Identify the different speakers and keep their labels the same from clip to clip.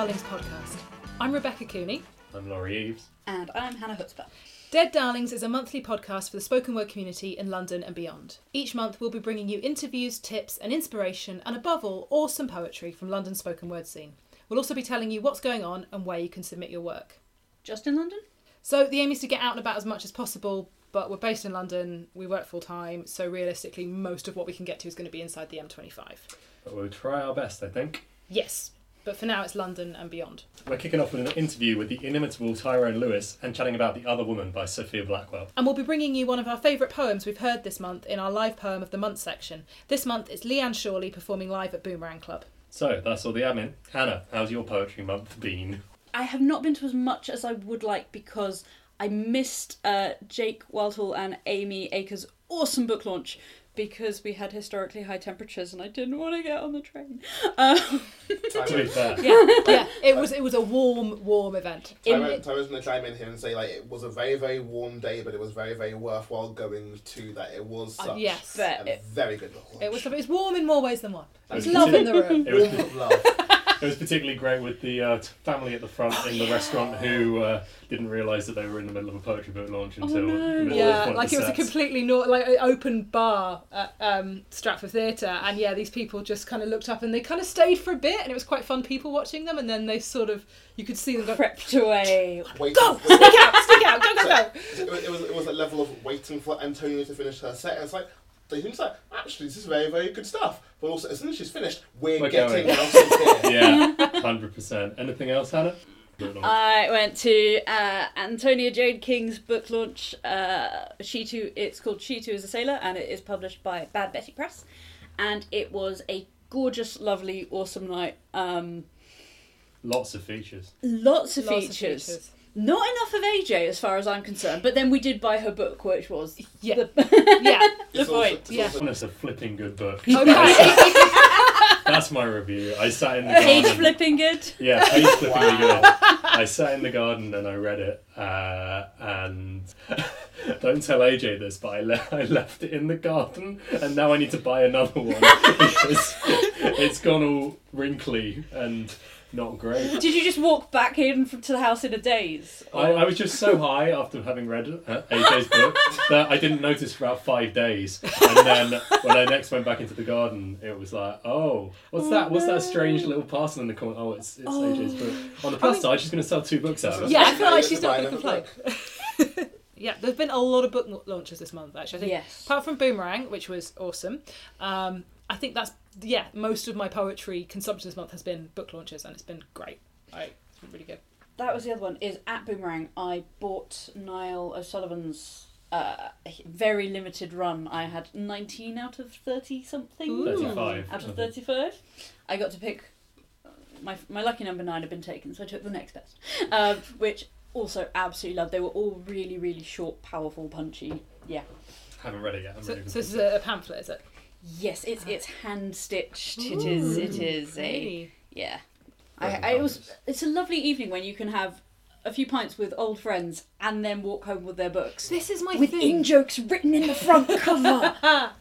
Speaker 1: Darlings podcast. I'm Rebecca Cooney.
Speaker 2: I'm Laurie Eves.
Speaker 3: And I'm Hannah Chutzpah.
Speaker 1: Dead Darlings is a monthly podcast for the spoken word community in London and beyond. Each month we'll be bringing you interviews, tips, and inspiration, and above all, awesome poetry from London's spoken word scene. We'll also be telling you what's going on and where you can submit your work.
Speaker 3: Just in London?
Speaker 1: So the aim is to get out and about as much as possible, but we're based in London, we work full time, so realistically, most of what we can get to is going to be inside the M25.
Speaker 2: But we'll try our best, I think.
Speaker 1: Yes, but for now it's London and beyond.
Speaker 2: We're kicking off with an interview with the inimitable Tyrone Lewis and chatting about The Other Woman by Sophia Blackwell.
Speaker 1: And we'll be bringing you one of our favourite poems we've heard this month in our live poem of the month section. This month it's Leanne Shawley performing live at Boomerang Club.
Speaker 2: So that's all the admin. Hannah, how's your poetry month been?
Speaker 3: I have not been to as much as I would like because I missed uh, Jake Wild Hall and Amy Acre's awesome book launch because we had historically high temperatures and I didn't want to get on the train. Um,
Speaker 2: To be fair,
Speaker 1: Yeah, yeah. It was it was a warm, warm event.
Speaker 3: in-
Speaker 4: Tyrone's going to chime in here and say like it was a very very warm day, but it was very very worthwhile going to that. It was
Speaker 1: Uh,
Speaker 4: such
Speaker 1: yes.
Speaker 4: A
Speaker 3: it-
Speaker 4: very good book.
Speaker 1: It was it was warm in more ways than one.
Speaker 4: Thank
Speaker 1: It's love in the room.
Speaker 2: it was,
Speaker 4: warm of love.
Speaker 2: It was particularly great with the uh, family at the front in the restaurant who uh, didn't realise that they were in the middle of a poetry book launch until oh,
Speaker 3: no.
Speaker 2: the middle
Speaker 1: Yeah,
Speaker 2: of one
Speaker 1: like
Speaker 2: of
Speaker 1: it
Speaker 2: the
Speaker 1: was a completely no, like open bar at um, Stratford Theatre, and yeah, these people just kind of looked up and they kind of stayed for a bit, and it was quite fun people watching them, and then they sort of you could see them go,
Speaker 3: crept away.
Speaker 4: Wait,
Speaker 1: go,
Speaker 4: wait-
Speaker 1: sneak out, sneak out, go, go, go.
Speaker 4: it, was, it was it was a level of waiting for Antonia to finish her set. And it's like they seem like actually this is very very good stuff. But also as soon as she's finished, we're,
Speaker 2: We're
Speaker 4: getting
Speaker 2: going.
Speaker 4: out of here.
Speaker 2: Yeah, hundred percent. Anything else, Hannah?
Speaker 3: I went to uh, Antonia Jade King's book launch. Uh, she too, it's called She Too is a Sailor, and it is published by Bad Betty Press. And it was a gorgeous, lovely, awesome night. Um,
Speaker 2: Lots of features.
Speaker 3: lots of
Speaker 1: Lots of
Speaker 3: features.
Speaker 1: Features.
Speaker 3: Not enough of AJ as far as I'm concerned, but then we did buy her book, which was
Speaker 1: Yeah.
Speaker 3: the,
Speaker 1: Yeah,
Speaker 3: the
Speaker 4: It's also-
Speaker 3: point.
Speaker 4: it's
Speaker 1: Yeah.
Speaker 4: also-
Speaker 2: It's a flipping good book.
Speaker 1: okay.
Speaker 2: That's my review. I sat in the garden.
Speaker 3: Page
Speaker 2: garden.
Speaker 3: flipping good.
Speaker 2: Yeah, page flipping
Speaker 4: Wow.
Speaker 2: good. I sat in the garden and I read it, uh, and don't tell AJ this, but I, le- I left it in the garden, and now I need to buy another one because it's gone all wrinkly and not great.
Speaker 3: Did you just walk back in from, to the house in a daze?
Speaker 2: I, I was just so high after having read uh, AJ's book that I didn't notice for about five days, and then when I next went back into the garden, it was like, oh, what's that? What's that strange little parcel in the corner? Oh, it's it's AJ's book. On the plus side, she's going to sell two books out of it.
Speaker 1: Yeah, I feel like she's not going to
Speaker 4: another
Speaker 1: complain. yeah, there's been a lot of book launches this month, actually. I think
Speaker 3: Yes.
Speaker 1: apart from Boomerang, which was awesome, um, I think that's yeah. Most of my poetry consumption this month has been book launches, and it's been great. I, it's been really good.
Speaker 3: That was the other one. Is at Boomerang, I bought Niall O'Sullivan's uh, very limited run. I had 19 out of 30 something.
Speaker 1: Ooh.
Speaker 2: 35.
Speaker 3: Out of 35. I got to pick. My, my lucky number nine had been taken, so I took the next best. Um, which also absolutely loved. They were all really, really short, powerful, punchy. Yeah.
Speaker 2: Haven't read it yet. I'm
Speaker 1: So,
Speaker 2: ready
Speaker 1: so this is a, a pamphlet, is it?
Speaker 3: Yes, it's it's hand stitched. It is. It is a yeah. I, I it was. It's a lovely evening when you can have a few pints with old friends and then walk home with their books
Speaker 1: This is my
Speaker 3: with
Speaker 1: thing.
Speaker 3: in jokes written in the front cover.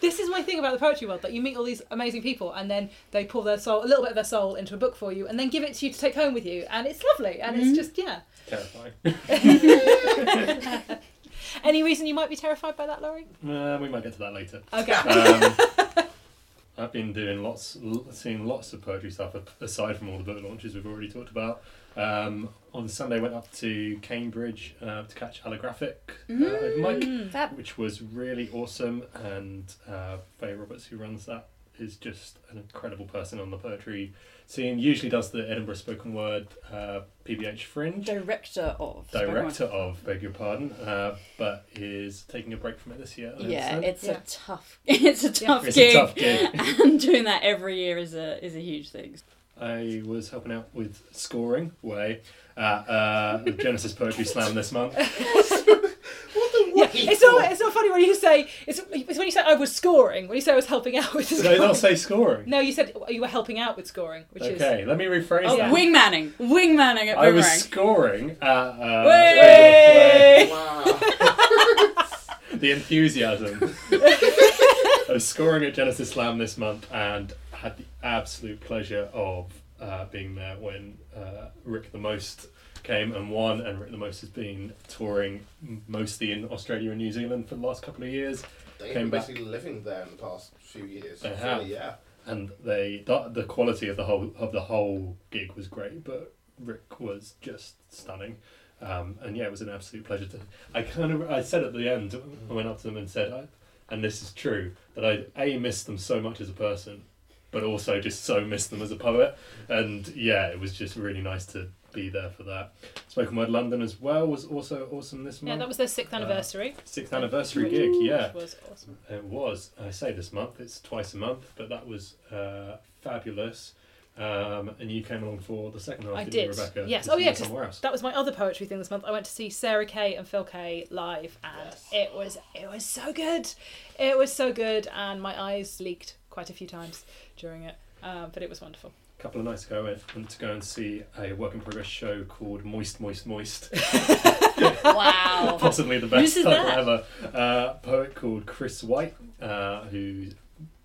Speaker 1: this is my thing about the poetry world that you meet all these amazing people and then they pour their soul a little bit of their soul into a book for you and then give it to you to take home with you and it's lovely and it's mm-hmm. just yeah
Speaker 2: Terrifying.
Speaker 1: any reason you might be terrified by that laurie
Speaker 2: Uh, we might get to that later.
Speaker 1: okay
Speaker 2: Um, I've been doing lots, seeing lots of poetry stuff aside from all the book launches we've already talked about. Um, on Sunday, went up to Cambridge uh, to catch Allographic uh, open mic,
Speaker 3: Fab.
Speaker 2: which was really awesome. And uh, Faye Roberts, who runs that, is just an incredible person on the poetry scene. Usually does the Edinburgh Spoken Word uh, PBH Fringe.
Speaker 3: Director of.
Speaker 2: Director of, beg your pardon, uh, but is taking a break from it this year. I
Speaker 3: Yeah, it's
Speaker 1: Yeah.
Speaker 3: a tough. It's a tough
Speaker 2: It's a
Speaker 3: gig.
Speaker 2: tough gig.
Speaker 3: and doing that every year is a is a huge thing.
Speaker 2: I was helping out with scoring way at uh, the Genesis Poetry Slam this month.
Speaker 4: What the
Speaker 1: yeah
Speaker 4: what
Speaker 1: it's not it's not funny when you say it's, it's when you say i was scoring when you say i was helping out with
Speaker 2: Did I not say scoring?
Speaker 1: no you said you were helping out with scoring which is
Speaker 2: Okay, let me rephrase
Speaker 3: Oh,
Speaker 2: that.
Speaker 3: wingmanning, wingmanning at
Speaker 2: I was scoring at uh,
Speaker 3: Way!
Speaker 4: Wow.
Speaker 2: the enthusiasm of scoring at Genesis Slam this month and had the absolute pleasure of uh, being there when uh, Rik the Most came and won, and Rik the Most has been touring mostly in Australia and New Zealand for the last couple of years.
Speaker 4: They've
Speaker 2: Came
Speaker 4: been
Speaker 2: back.
Speaker 4: basically living there in the past few years.
Speaker 2: They have.
Speaker 4: Yeah.
Speaker 2: and they the, the quality of the whole of the whole gig was great, but Rik was just stunning. Um, and yeah, it was an absolute pleasure to. I kind of I said at the end, I went up to them and said, I, and this is true, that I a missed them so much as a person, but also just so missed them as a poet. And yeah, it was just really nice to be there for that. Spoken Word London as well was also awesome this month.
Speaker 1: Yeah, that was their sixth
Speaker 2: Uh,
Speaker 1: anniversary.
Speaker 2: sixth anniversary gig. Yeah,
Speaker 1: Which was awesome.
Speaker 2: it was. I say this month. It's twice a month, but that was uh, fabulous. Um, and you came along for the second half.
Speaker 1: I
Speaker 2: didn't you. Rebecca?
Speaker 1: Yes. Oh, yeah,
Speaker 2: were
Speaker 1: 'cause
Speaker 2: Somewhere else.
Speaker 1: That was my other poetry thing this month. I went to see Sarah Kay and Phil Kaye live, and
Speaker 4: Yes.
Speaker 1: it was it was so good. It was so good, and my eyes leaked quite a few times during it. Um, but it was wonderful.
Speaker 2: A couple of nights ago, I went, went to go and see a work in progress show called Moist, Moist, Moist.
Speaker 3: Wow.
Speaker 2: Possibly the best title
Speaker 3: that?
Speaker 2: ever. Uh, poet called Chris White, uh, who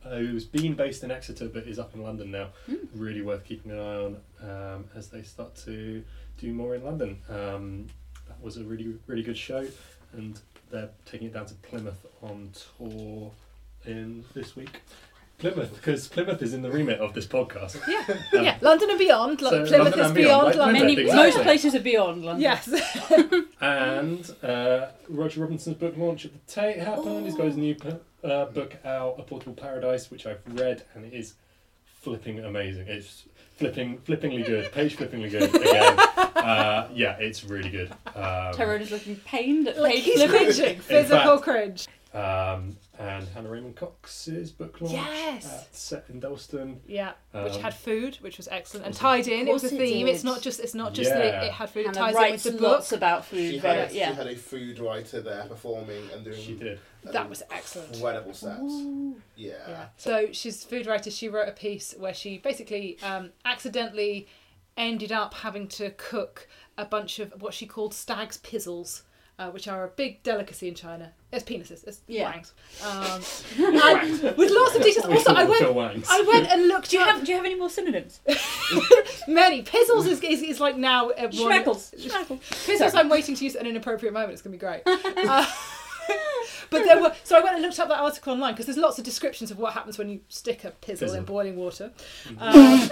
Speaker 2: who's been based in Exeter but is up in London now.
Speaker 3: Hmm.
Speaker 2: Really worth keeping an eye on um, as they start to do more in London. Um, that was a really really good show, and they're taking it down to Plymouth on tour in this week. Plymouth, because Plymouth is in the remit of this podcast.
Speaker 1: Yeah,
Speaker 2: Um,
Speaker 1: yeah. London and beyond. Lo-
Speaker 2: so
Speaker 1: Plymouth
Speaker 2: London
Speaker 1: is
Speaker 2: beyond,
Speaker 1: beyond
Speaker 2: like
Speaker 1: London.
Speaker 3: Many,
Speaker 2: exactly.
Speaker 3: most places are beyond London.
Speaker 1: Yes.
Speaker 2: And uh, Roger Robinson's book launch at the Tate happened. He's got his new uh, book out, A Portable Paradise, which I've read, and it is flipping amazing. It's flipping, flippingly good. Page flippingly good again. Uh, yeah, it's really good. Um,
Speaker 3: Tyrone is looking pained at
Speaker 1: like
Speaker 3: page
Speaker 1: he's
Speaker 3: flipping.
Speaker 1: Physical
Speaker 2: fact-
Speaker 1: cringe.
Speaker 2: um, and Hannah Raymond Cox's book launch
Speaker 1: Yes.
Speaker 2: at set in Dalston.
Speaker 1: Yeah, which
Speaker 2: Um,
Speaker 1: had food, which was excellent and tied in. It was a
Speaker 3: Course it
Speaker 1: theme. It's not just. It's not just that
Speaker 2: Yeah.
Speaker 1: it, it had food. It
Speaker 3: Hannah
Speaker 1: ties in with the book.
Speaker 3: lots about food.
Speaker 4: She had,
Speaker 3: yeah.
Speaker 4: she had a food writer there performing and doing
Speaker 2: She did.
Speaker 1: That was excellent.
Speaker 4: incredible sets. Yeah.
Speaker 1: Yeah. So she's a food writer. She wrote a piece where she basically um, accidentally ended up having to cook a bunch of what she called stag's pizzles, uh, which are a big delicacy in China. It's penises. It's
Speaker 3: Yeah.
Speaker 1: wangs. Um, and with lots of details. Also, I went. I went and looked.
Speaker 3: Do you
Speaker 1: up
Speaker 3: have Do you have any more synonyms?
Speaker 1: many pizzles? Is, is, is like now uh, one-
Speaker 3: Schmeckles. Schmeckles.
Speaker 1: Pizzles. I'm waiting to use at an inappropriate moment. It's gonna be great. Uh, but there were so I went and looked up that article online because there's lots of descriptions of what happens when you stick a pizzle,
Speaker 2: Pizzle.
Speaker 1: in boiling water.
Speaker 2: Mm-hmm.
Speaker 1: Um,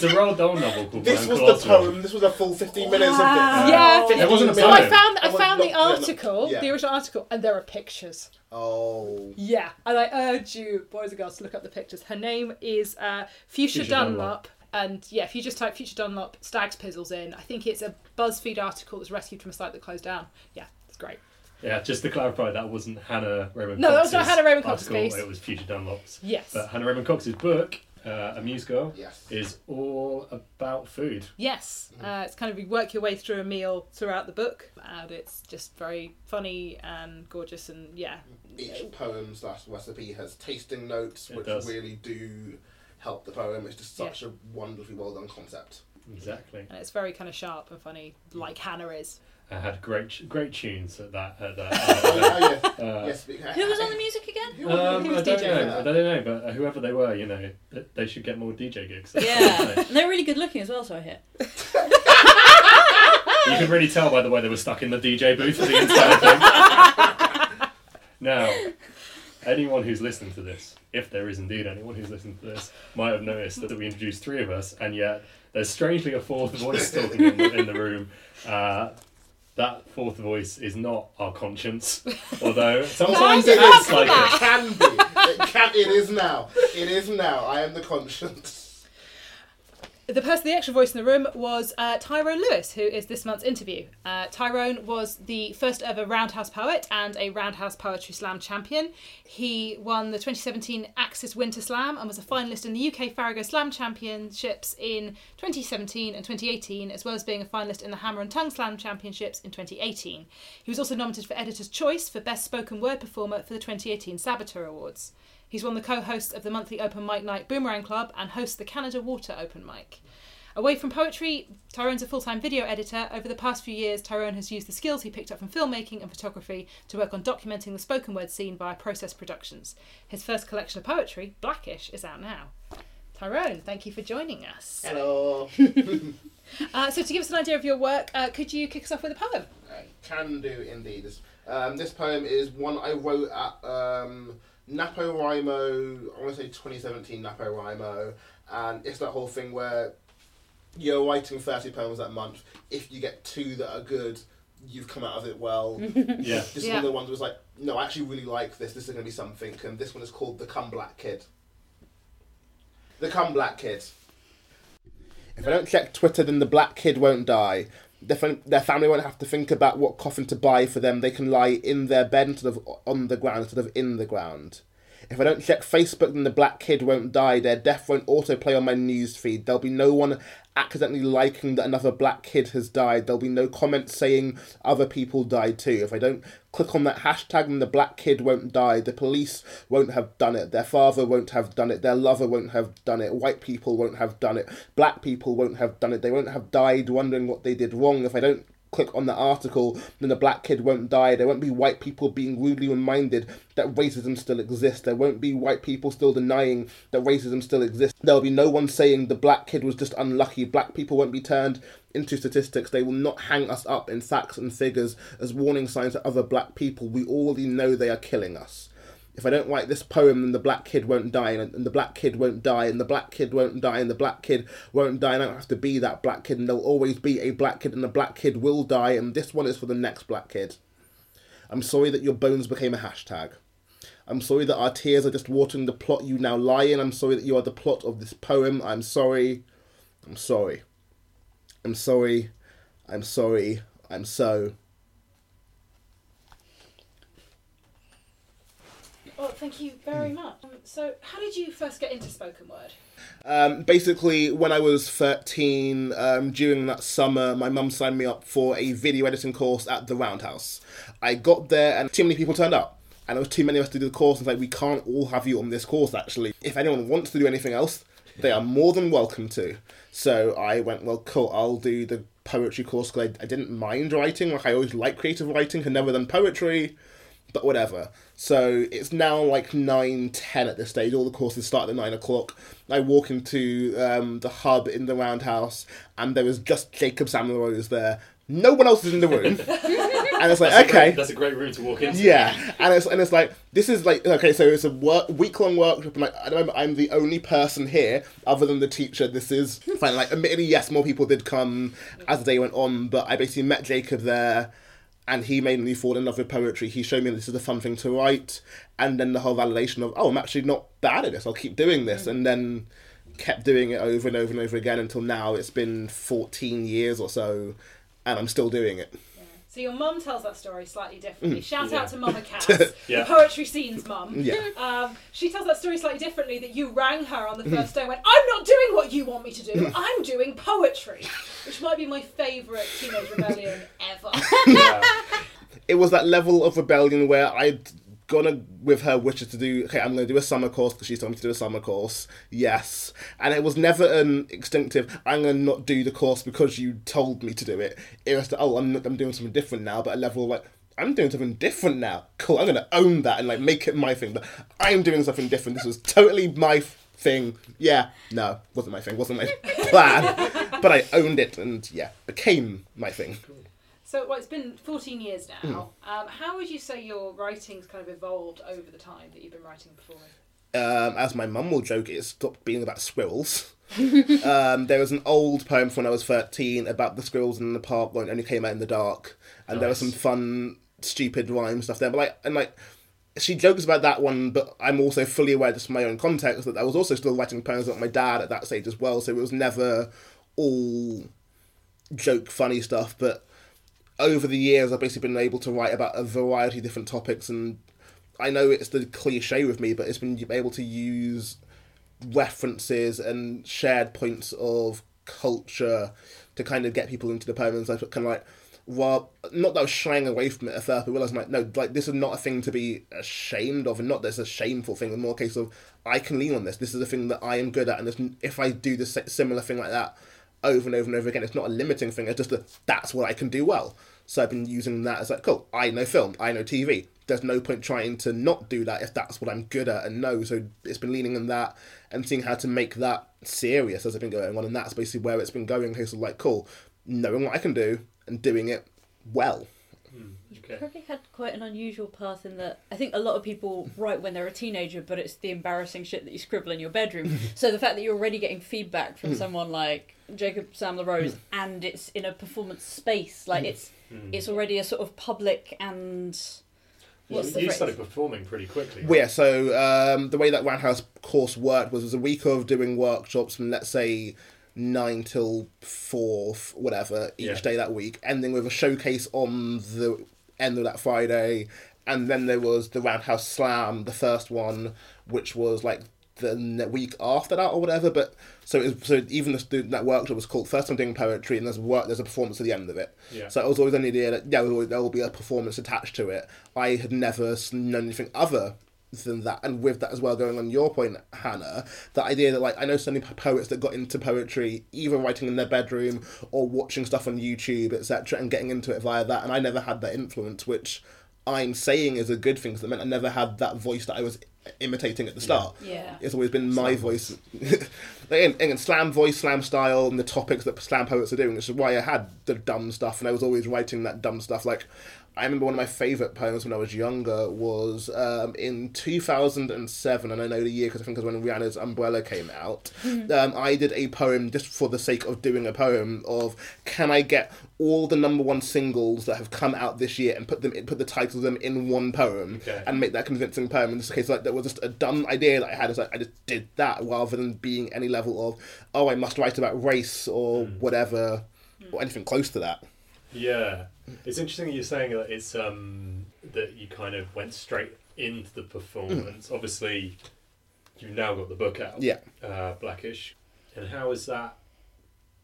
Speaker 2: There's a Roald Dahl novel called
Speaker 4: This
Speaker 2: Blind
Speaker 4: was the
Speaker 2: Colosseum.
Speaker 4: poem. This was a full 15 minutes
Speaker 3: Wow.
Speaker 4: of this.
Speaker 1: Yeah.
Speaker 4: 15
Speaker 2: It wasn't a
Speaker 1: So
Speaker 2: poem.
Speaker 1: I found I found
Speaker 4: no,
Speaker 1: the
Speaker 4: yeah,
Speaker 1: article,
Speaker 4: Yeah.
Speaker 1: the original article, and there are pictures.
Speaker 4: Oh.
Speaker 1: Yeah, and I urge you, boys and girls, to look up the pictures. Her name is uh, Fuchsia,
Speaker 2: Fuchsia
Speaker 1: Dunlop.
Speaker 2: Dunlop.
Speaker 1: And yeah, if you just type Fuchsia Dunlop Stags Pizzles in, I think it's a BuzzFeed article that was rescued from a site that closed down. Yeah, it's great.
Speaker 2: Yeah, just to clarify, that wasn't Hannah Raymond
Speaker 1: No, that was not
Speaker 2: Cox's
Speaker 1: Hannah Raymond Cox's
Speaker 2: article,
Speaker 1: piece.
Speaker 2: It was Fuchsia Dunlop's.
Speaker 1: Yes.
Speaker 2: But Hannah Raymond Cox's book, uh, A Muse Girl,
Speaker 4: Yes.
Speaker 2: is all about food.
Speaker 1: Yes, uh, it's kind of you work your way through a meal throughout the book, and it's just very funny and gorgeous, and yeah,
Speaker 4: Each poem slash recipe has tasting notes, which really do help the poem. It's just such a wonderfully well done concept.
Speaker 2: Exactly.
Speaker 1: and it's very kind of sharp and funny, like Hannah is.
Speaker 2: I had great great tunes at that. At
Speaker 4: oh,
Speaker 2: that
Speaker 4: yeah, yeah.
Speaker 2: uh,
Speaker 4: yes,
Speaker 3: Who was on the music again?
Speaker 4: Who
Speaker 2: Um,
Speaker 1: Who
Speaker 2: I don't
Speaker 1: DJing
Speaker 2: know. I don't know, but uh, whoever they were, you know, th- they should get more DJ gigs.
Speaker 3: Yeah, and they're really good looking as well. So I hear.
Speaker 2: you can really tell by the way they were stuck in the DJ booth for the entire thing. now, anyone who's listening to this, if there is indeed anyone who's listening to this, might have noticed that we introduced three of us, and yet there's strangely a fourth voice talking in the, in the room. Uh, that fourth voice is not our conscience, although sometimes
Speaker 1: it is
Speaker 2: it
Speaker 1: that
Speaker 2: is
Speaker 1: come
Speaker 2: like
Speaker 1: back?
Speaker 2: it.
Speaker 4: can be. It can. It is now. It is now. I am the conscience.
Speaker 1: The person, the extra voice in the room was uh, Tyrone Lewis, who is this month's interview. Uh, Tyrone was the first ever Roundhouse poet and a Roundhouse Poetry Slam champion. He won the 2017 Axis Winter Slam and was a finalist in the UK Farrago Slam Championships in 2017 and 2018, as well as being a finalist in the Hammer and Tongue Slam Championships in 2018. He was also nominated for Editor's Choice for Best Spoken Word Performer for the 2018 Saboteur Awards. He's one of the co-hosts of the monthly open mic night Boomerang Club and hosts the Canada Water Open Mic. Away from poetry, Tyrone's a full time video editor. Over the past few years, Tyrone has used the skills he picked up from filmmaking and photography to work on documenting the spoken word scene via Process Productions. His first collection of poetry, Blackish, is out now. Tyrone, thank you for joining us.
Speaker 4: Hello.
Speaker 1: Uh, so, to give us an idea of your work, uh, could you kick us off with a poem?
Speaker 4: I can do indeed. This, um, this poem is one I wrote at um, NaPoWriMo, I want to say 2017 Napo NaPoWriMo, and it's that whole thing where you're writing 30 poems that month. If you get two that are good, you've come out of it well.
Speaker 2: Yeah.
Speaker 4: This is
Speaker 1: Yeah.
Speaker 4: one of the ones that was like, no, I actually really like this. This is going to be something. And this one is called The Come Black Kid. The Come Black Kid. If I don't check Twitter, then the black kid won't die. Their, their family won't have to think about what coffin to buy for them. They can lie in their bed instead of on the ground instead of in the ground. If I don't check Facebook, then the black kid won't die. Their death won't autoplay on my news feed. There'll be no one accidentally liking that another black kid has died. There'll be no comments saying other people died too. If I don't click on that hashtag, then the black kid won't die. The police won't have done it. Their father won't have done it. Their lover won't have done it. White people won't have done it. Black people won't have done it. They won't have died wondering what they did wrong. If I don't click on the article, then the black kid won't die. There won't be white people being rudely reminded that racism still exists. There won't be white people still denying that racism still exists. There will be no one saying the black kid was just unlucky. Black people won't be turned into statistics. They will not hang us up in sacks and figures as warning signs to other black people. We already know they are killing us. If I don't write this poem, then the black kid won't die, and, and the black kid won't die, and the black kid won't die, and the black kid won't die, and I don't have to be that black kid, and there'll always be a black kid, and the black kid will die, and this one is for the next black kid. I'm sorry that your bones became a hashtag. I'm sorry that our tears are just watering the plot you now lie in. I'm sorry that you are the plot of this poem. I'm sorry. I'm sorry. I'm sorry. I'm sorry. I'm so.
Speaker 1: Well, thank you very much. Um, so, how did you first get into spoken word?
Speaker 4: Um, basically, when I was 13, um, during that summer, my mum signed me up for a video editing course at the Roundhouse. I got there and too many people turned up. And there was too many of us to do the course. And it's like, we can't all have you on this course, actually. If anyone wants to do anything else, they are more than welcome to. So I went, well, cool, I'll do the poetry course because I, I didn't mind writing. Like, I always liked creative writing, had never done poetry but whatever. So it's now like nine ten at this stage. All the courses start at nine o'clock. I walk into um, the hub in the roundhouse, and there was just Jacob Sam LaRose there. No one else is in the room, and it's like
Speaker 2: That's a
Speaker 4: okay.
Speaker 2: great- that's a great room to walk into.
Speaker 4: Yeah, and it's and it's like this is like okay, so it's a work week long workshop, and like I don't know, I'm the only person here other than the teacher. This is fine. Like admittedly, yes, more people did come as the day went on, but I basically met Jacob there, and he made me fall in love with poetry. He showed me this is a fun thing to write, and then the whole validation of oh, I'm actually not bad at this. I'll keep doing this, and then kept doing it over and over and over again until now. It's been 14 years or so, and I'm still doing it.
Speaker 1: So, your mum tells that story slightly differently. Mm, Shout
Speaker 2: Yeah.
Speaker 1: out to Mama Cass,
Speaker 2: Yeah.
Speaker 1: the poetry scene's mum.
Speaker 4: Yeah.
Speaker 1: Um, she tells that story slightly differently that you rang her on the mm-hmm. first day and went, I'm not doing what you want me to do, mm-hmm. I'm doing poetry, which might be my favourite teenage rebellion ever.
Speaker 2: Yeah.
Speaker 4: it was that level of rebellion where I'd gone with her wishes to do okay i'm to do a summer course because she told me to do a summer course. Yes. And it was never an instinctive i'm to not do the course because you told me to do it. It was the, oh I'm, I'm doing something different now but a level like i'm doing something different now. Cool i'm to own that and like make it my thing but i'm doing something different. This was totally my thing. Yeah no wasn't my thing wasn't my plan but i owned it and yeah became my thing
Speaker 1: So, well, it's been 14 years now. Um, how would you say your writing's kind of evolved over the time that you've been writing before?
Speaker 4: um, as my mum will joke, it stopped being about squirrels. um, there was an old poem from when I was 13 about the squirrels in the park when it only came out in the dark. And there was some fun, stupid rhyme stuff there. But like, and like, she jokes about that one, but I'm also fully aware, just from my own context, that I was also still writing poems about my dad at that stage as well. So it was never all joke, funny stuff. But over the years, I've basically been able to write about a variety of different topics and I know it's the cliche with me, but it's been able to use references and shared points of culture to kind of get people into the poems. I kind of like, well, not that I was shying away from it at first, but realizing like, no, like this is not a thing to be ashamed of, and not that it's a shameful thing. But more a case of I can lean on this. This is a thing that I am good at, and if I do this similar thing like that, over and over and over again. It's not a limiting thing. It's just that that's what I can do well. So I've been using that as like, cool. I know film. I know TV. There's no point trying to not do that if that's what I'm good at and know. So it's been leaning on that and seeing how to make that serious as I've been going on, and that's basically where it's been going. Of like, cool, knowing what I can do and doing it well.
Speaker 2: Okay.
Speaker 3: Probably had quite an unusual path in that I think a lot of people write when they're a teenager, but it's the embarrassing shit that you scribble in your bedroom. so the fact that you're already getting feedback from hmm. someone like Jacob Sam LaRose hmm. and it's in a performance space, like hmm. it's it's already a sort of public and what's
Speaker 2: you
Speaker 3: the
Speaker 2: you started performing pretty quickly.
Speaker 4: Well, yeah, so um, the way that Roundhouse course worked was it was a week of doing workshops from let's say nine till four, whatever, each
Speaker 2: Yeah.
Speaker 4: day that week, ending with a showcase on the end of that Friday, and then there was the Roundhouse Slam, the first one, which was like the week after that or whatever. But so it was, so even the, that workshop was called first I'm doing poetry, and there's work, there's a performance at the end of it.
Speaker 2: Yeah.
Speaker 4: So it was always an idea that yeah, there will, be a performance attached to it. I had never known anything other than that, and with that as well, going on your point, Hannah, the idea that like I know so many poets that got into poetry either writing in their bedroom or watching stuff on YouTube, etc., and getting into it via that, and I never had that influence, which I'm saying is a good thing because it meant I never had that voice that I was imitating at the start.
Speaker 3: Yeah.
Speaker 4: It's always been my voice. again, again, slam voice, slam style, and the topics that slam poets are doing, which is why I had the dumb stuff, and I was always writing that dumb stuff. Like, I remember one of my favourite poems when I was younger was um, in 2007, and I know the year because I think it was when Rihanna's Umbrella came out. Um, I did a poem just for the sake of doing a poem of can I get all the number one singles that have come out this year and put them put the titles of them in one poem
Speaker 2: Okay.
Speaker 4: and make that convincing poem. In this case, like that was just a dumb idea that I had. It's like I just did that rather than being any level of oh I must write about race or whatever or anything close to that.
Speaker 2: Yeah, it's interesting that you're saying that it's um that you kind of went straight into the performance. Obviously, you've now got the book out.
Speaker 4: Yeah.
Speaker 2: Uh, Blackish, and how is that?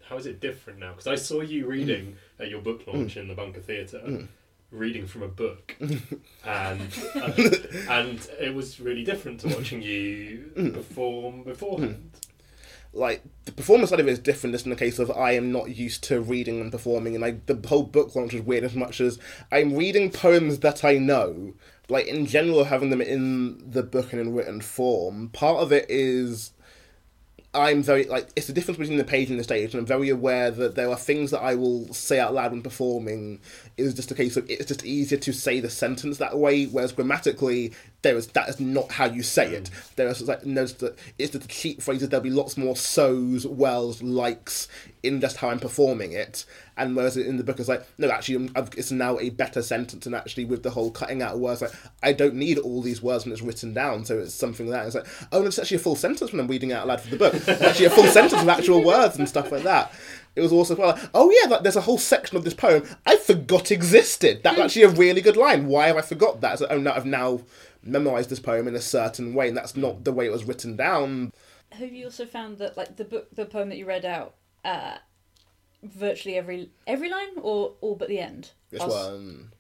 Speaker 2: How is it different now? Because I saw you reading at your book launch in the Bunker Theatre. Reading from a book, and uh, and it was really different to watching you perform beforehand.
Speaker 4: Like the performance side of it is different just in the case of I am not used to reading and performing and like the whole book launch is weird as much as I'm reading poems that I know. Like in general having them in the book and in written form, part of it is I'm very like it's the difference between the page and the stage, and I'm very aware that there are things that I will say out loud when performing. Is just a case of it's just easier to say the sentence that way, whereas grammatically there is that is not how you say it. Mm. There is like no, it's the it's the cheap phrases. There'll be lots more so's, wells, likes in just how I'm performing it, and whereas in the book it's like no, actually I've, it's now a better sentence, and actually with the whole cutting out words, like I don't need all these words when it's written down, so it's something like that. It's like oh, no, it's actually a full sentence when I'm reading out loud for the book. It's actually a full sentence of actual words and stuff like that. It was also well, like, oh yeah, like, there's a whole section of this poem I forgot existed. That's mm. actually a really good line. Why have I forgot that? Like, oh no, I've now memorized this poem in a certain way, and that's not the way it was written down.
Speaker 3: Have you also found that like the book, the poem that you read out, uh, virtually every every line or all but the end?
Speaker 4: This
Speaker 3: Us-
Speaker 4: one,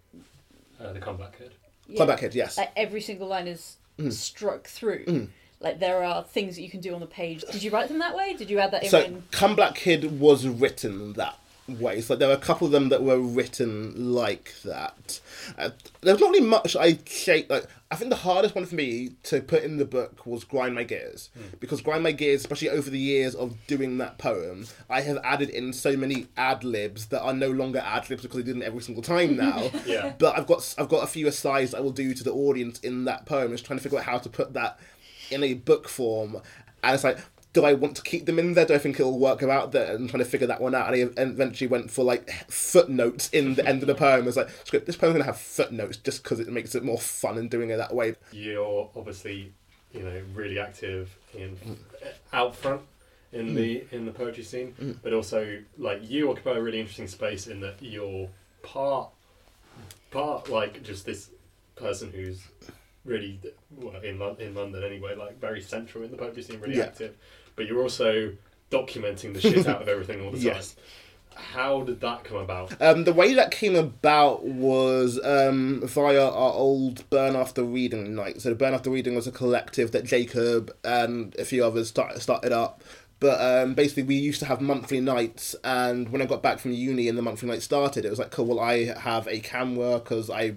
Speaker 2: Uh, the comeback kid.
Speaker 3: yeah.
Speaker 4: Comeback Kid, yes.
Speaker 3: Like every single line is
Speaker 4: Mm.
Speaker 3: struck through. Like there are things that you can do on the page. Did you write them that way? Did you add that in?
Speaker 4: So,
Speaker 3: when...
Speaker 4: Come Black Kid was written that way. Like there were a couple of them that were written like that. Uh, there's not really much I say. Like I think the hardest one for me to put in the book was Grind My Gears because Grind My Gears, especially over the years of doing that poem, I have added in so many ad libs that are no longer ad libs because I did them every single time now.
Speaker 2: Yeah.
Speaker 4: But I've got I've got a few asides I will do to the audience in that poem, just trying to figure out how to put that in a book form. And it's like, do I want to keep them in there? Do I think it'll work out there? And trying to figure that one out. And I eventually went for like footnotes in the end of the poem. It's like, script, this poem's gonna have footnotes just because it makes it more fun in doing it that way.
Speaker 2: You're obviously, you know, really active in out front in the mm. in the poetry scene, mm. but also like you occupy a really interesting space in that you're part part like just this person who's really well in Lon- in London anyway, like very central in the poetry scene, really
Speaker 4: Yeah.
Speaker 2: active, but you're also documenting the shit out of everything all the
Speaker 4: Yes.
Speaker 2: time. How did that come about?
Speaker 4: Um, the way that came about was um, via our old Burn After Reading night. So, the Burn After Reading was a collective that Jacob and a few others start, started up But um, basically, we used to have monthly nights, and when I got back from uni and the monthly night started, it was like, cool. Well, I have a camera because I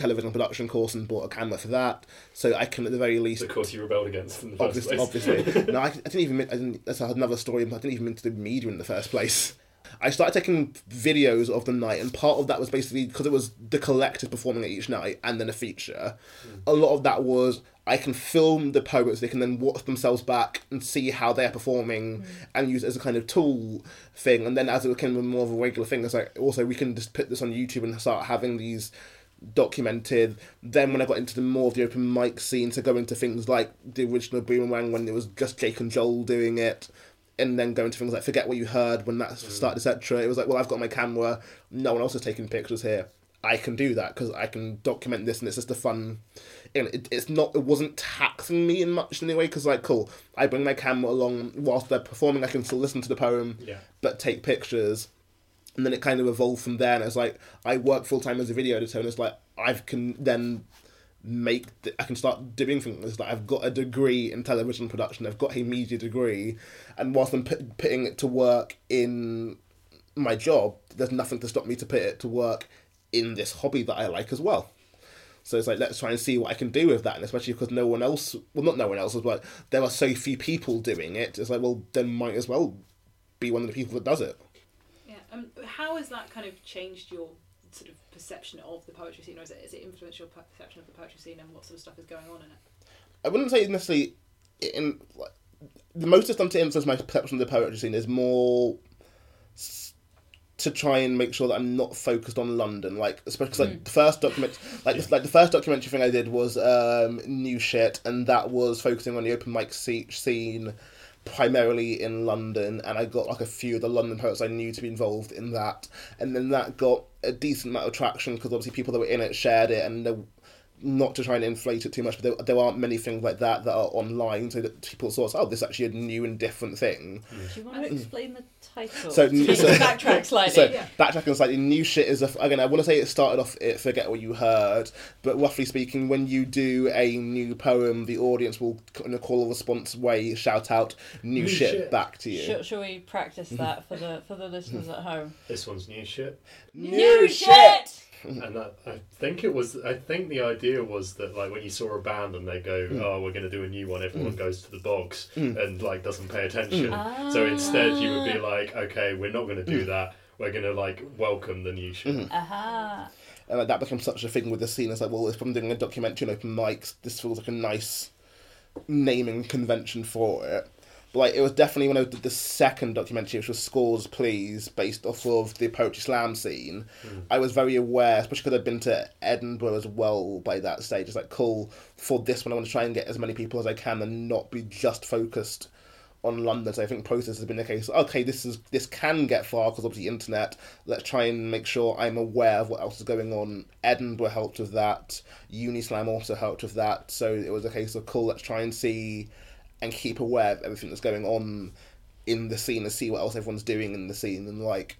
Speaker 4: television production course and bought a camera for that, so I can at the very least.
Speaker 2: The course you rebelled against in the first
Speaker 4: Obviously,
Speaker 2: place.
Speaker 4: obviously. no, I, I didn't even. I didn't, that's another story. I didn't even mean to do media in the first place. I started taking videos of the night, and part of that was basically because it was the collectors performing it each night, and then a feature. Hmm. A lot of that was I can film the poets; they can then watch themselves back and see how they're performing, hmm. and use it as a kind of tool thing. And then as it became more of a regular thing, it's like also we can just put this on YouTube and start having these documented. Then when I got into the more of the open mic scene, so going to things like the original Boomerang when it was just Jake and Joel doing it, and then going to things like Forget What You Heard when that mm. started, etc. It was like, well, I've got my camera, no one else is taking pictures here. I can do that because I can document this, and it's just a fun. And it, it's not. It wasn't taxing me in much anyway. Because like, cool, I bring my camera along whilst they're performing. I can still listen to the poem,
Speaker 2: Yeah.
Speaker 4: but take pictures and then it kind of evolved from there and it's like i work full-time as a video editor and it's like i can then make i can start doing things like i've got a degree in television production i've got a media degree and whilst i'm put, putting it to work in my job there's nothing to stop me to put it to work in this hobby that i like as well so it's like let's try and see what I can do with that, and especially because no one else, well, not no one else, but there are so few people doing it. It's like, well, then might as well be one of the people that does it.
Speaker 1: Um, how has that kind of changed your sort of perception of the poetry scene, or is it, is it influenced your perception of the poetry scene and what sort of stuff is going on in it?
Speaker 4: I wouldn't say necessarily in like, the most it's done to influence my perception of the poetry scene is more to try and make sure that I'm not focused on London. Like especially 'cause, like the first document, like like the first documentary thing I did was um, new shit, and that was focusing on the open mic scene primarily in London, and I got like a few of the London poets I knew to be involved in that, and then that got a decent amount of traction because obviously people that were in it shared it, and there, not to try and inflate it too much, but there, there aren't many things like that that are online, so that people sort of, oh, this is actually a new and different thing.
Speaker 3: Do you want to explain the title?
Speaker 4: So-
Speaker 3: To
Speaker 4: so-
Speaker 3: backtrack slightly.
Speaker 4: So
Speaker 1: Yeah.
Speaker 4: backtracking slightly, new shit is a, again. I want to say it started off. It forget what you heard, but roughly speaking, when you do a new poem, the audience will in a call and response way shout out "new,
Speaker 2: New
Speaker 4: shit,
Speaker 2: shit.
Speaker 4: back to you.
Speaker 3: Shall, shall we practice that for the for the listeners at home?
Speaker 2: This one's new shit.
Speaker 3: New shit.
Speaker 2: And that, I think it was. I think the idea was that like when you saw a band and they go,
Speaker 4: Mm.
Speaker 2: "Oh, we're going to do a new one," everyone goes to the bogs and like doesn't pay attention. So instead, you would be
Speaker 3: Ah.
Speaker 2: like, "Okay, we're not going to do that. We're going to like welcome the new shit."
Speaker 4: Mm-hmm.
Speaker 3: Aha.
Speaker 4: and like, that becomes such a thing with the scene. It's like, well, if I'm doing a documentary on open mics, this feels like a nice naming convention for it. But like, it was definitely when I did the second documentary, which was Scores Please, based off of the Poetry Slam scene. Hmm. I was very aware, especially because I'd been to Edinburgh as well by that stage. It's like, cool, for this one, I want to try and get as many people as I can and not be just focused on London. So I think process has been the case. Okay, this is this can get far because obviously internet. Let's try and make sure I'm aware of what else is going on. Edinburgh helped with that. Unislam also helped with that. So it was a case of cool. Let's try and see and keep aware of everything that's going on in the scene and see what else everyone's doing in the scene and like.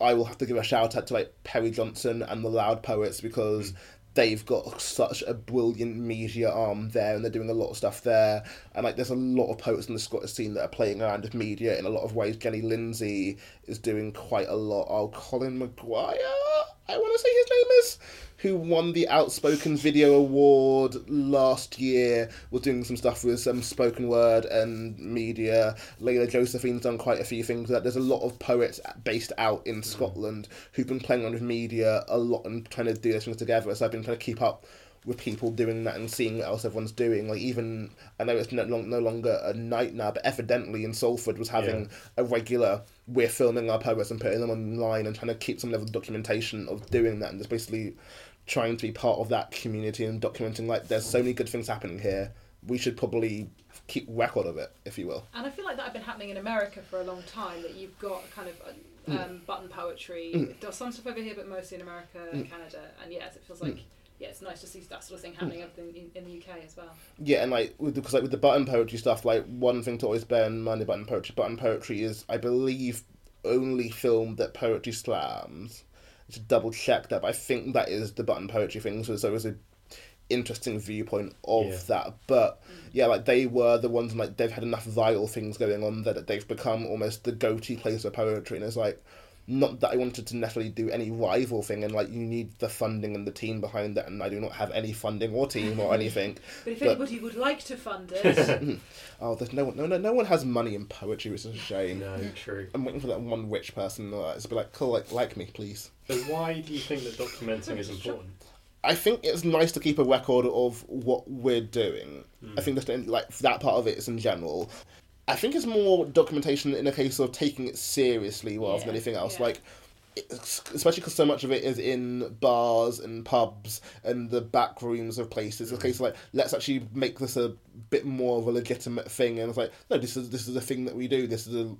Speaker 4: I will have to give a shout out to like Perry Johnson and the Loud Poets because they've got such a brilliant media arm there and they're doing a lot of stuff there. And like there's a lot of poets in the Scottish scene that are playing around with media in a lot of ways. Jenny Lindsay is doing quite a lot. Oh, Colin McGuire, I want to say his name is, who won the Outspoken Video Award last year, was doing some stuff with some spoken word and media. Leyla Josephine's done quite a few things. That there's a lot of poets based out in mm. Scotland who've been playing around with media a lot and trying to do those things together. So I've been trying to keep up with people doing that and seeing what else everyone's doing. Like even I know it's no, long, no longer a night now, but evidently in Salford was having a regular. We're filming our poets and putting them online and trying to keep some level of documentation of doing that and just basically trying to be part of that community and documenting like there's so many good things happening here. We should probably keep record of it, if you will.
Speaker 1: And I feel like that had been happening in America for a long time. That you've got kind of uh, um, button poetry. It does some stuff over here, but mostly in America and Canada. And yes, it feels like yeah, it's nice to see that sort of thing happening in, in, the UK as well.
Speaker 4: Yeah, and like with because like with the button poetry stuff, like one thing to always bear in mind about button poetry, button poetry is I believe only filmed at poetry slams. To double check that, but I think that is the button poetry thing. So, so it was a interesting viewpoint of
Speaker 2: Yeah.
Speaker 4: that. But yeah, like they were the ones like they've had enough viral things going on that they've become almost the go-to place for poetry, and it's like. Not that I wanted to necessarily do any rival thing, and like you need the funding and the team behind that, and I do not have any funding or team or anything.
Speaker 1: But if
Speaker 4: But-
Speaker 1: anybody would like to fund it,
Speaker 4: Oh, there's no one, no, no, no one has money in poetry, which is a shame.
Speaker 2: No, true.
Speaker 4: I'm waiting for that one rich person to be like, cool, like, like me, please.
Speaker 2: But why do you think that documenting is important?
Speaker 4: I think it's nice to keep a record of what we're doing.
Speaker 2: Hmm.
Speaker 4: I think just in, like that part of it is in general. I think it's more documentation in a case of taking it seriously rather than anything else.
Speaker 1: yeah.
Speaker 4: Like, especially because so much of it is in bars and pubs and the back rooms of places. It's a case of like, let's actually make this a bit more of a legitimate thing. And it's like, no, this is this is a thing that we do. This is a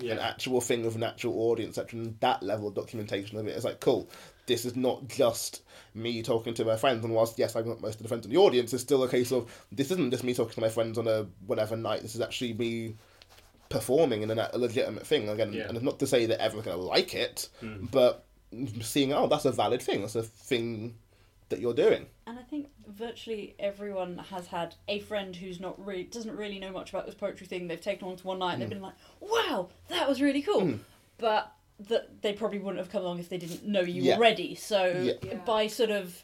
Speaker 4: an actual thing with an actual audience, etc. And that level of documentation of it, it is like, cool, this is not just me talking to my friends. And whilst, yes, I've got most of the friends in the audience, it's still a case of this isn't just me talking to my friends on a whatever night. This is actually me performing in a, a legitimate thing. Again,
Speaker 2: Yeah.
Speaker 4: and it's not to say that everyone's going to like it,
Speaker 2: Mm.
Speaker 4: but seeing, oh, that's a valid thing. That's a thing that you're doing.
Speaker 3: And I think virtually everyone has had a friend who's not really doesn't really know much about this poetry thing. They've taken on to one night and they've been like, "Wow, that was really cool,"
Speaker 4: Mm.
Speaker 3: but that they probably wouldn't have come along if they didn't know you
Speaker 4: Yeah.
Speaker 3: already. So
Speaker 4: Yeah.
Speaker 1: Yeah.
Speaker 3: by sort of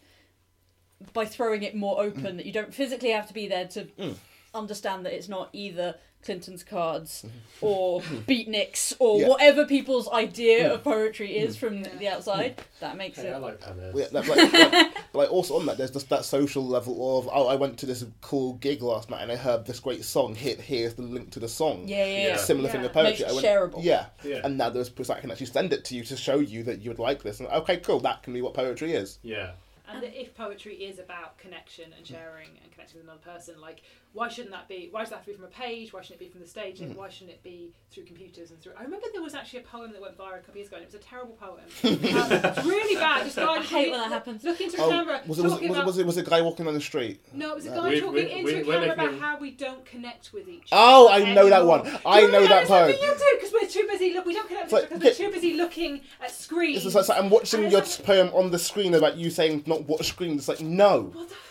Speaker 3: by throwing it more open, that you don't physically have to be there to
Speaker 4: Mm.
Speaker 3: understand that it's not either Clinton's cards or beatniks or
Speaker 4: Yeah.
Speaker 3: whatever people's idea
Speaker 4: Mm.
Speaker 3: of poetry is from
Speaker 1: Yeah.
Speaker 3: the outside. That makes
Speaker 2: Hey, I like Pamela.
Speaker 4: Yeah, like, like, like, but like also on that, there's just that social level of oh, I went to this cool gig last night and I heard this great song. Hit here's the link to the song.
Speaker 3: Yeah, yeah, yeah.
Speaker 2: Yeah.
Speaker 4: Similar thing
Speaker 1: Yeah.
Speaker 4: with poetry.
Speaker 3: Makes it
Speaker 4: I went,
Speaker 3: shareable.
Speaker 4: Yeah.
Speaker 2: Yeah.
Speaker 4: and now there's I can actually send it to you to show you that you would like this. And okay, cool, that can be what poetry is.
Speaker 2: Yeah.
Speaker 1: And that if poetry is about connection and sharing and connecting with another person, like why shouldn't that be? Why does that have to be from a page? Why shouldn't it be from the stage?
Speaker 4: Mm.
Speaker 1: Like, why shouldn't it be through computers and through? I remember there was actually a poem that went viral a couple of years ago, and it was a terrible poem. um, it's really bad. Just guy
Speaker 3: I
Speaker 1: just
Speaker 3: hate when that happens.
Speaker 1: Looking into
Speaker 4: Oh,
Speaker 1: camera,
Speaker 4: was it was,
Speaker 1: talking
Speaker 4: it was, it was it a guy walking on the street?
Speaker 1: no, it was a guy
Speaker 2: We-
Speaker 1: talking
Speaker 2: we-
Speaker 1: into
Speaker 2: we-
Speaker 1: a
Speaker 2: we're
Speaker 1: camera about how we don't connect with each
Speaker 4: Oh,
Speaker 1: other.
Speaker 4: Oh, I know that one. I
Speaker 1: Do
Speaker 4: know that poem.
Speaker 1: You do because we're too busy. Look, we don't connect with each other because we're too busy looking at screens.
Speaker 4: It's like, I'm watching your poem on the screen about you saying not watch screen. It's like no.
Speaker 1: What the?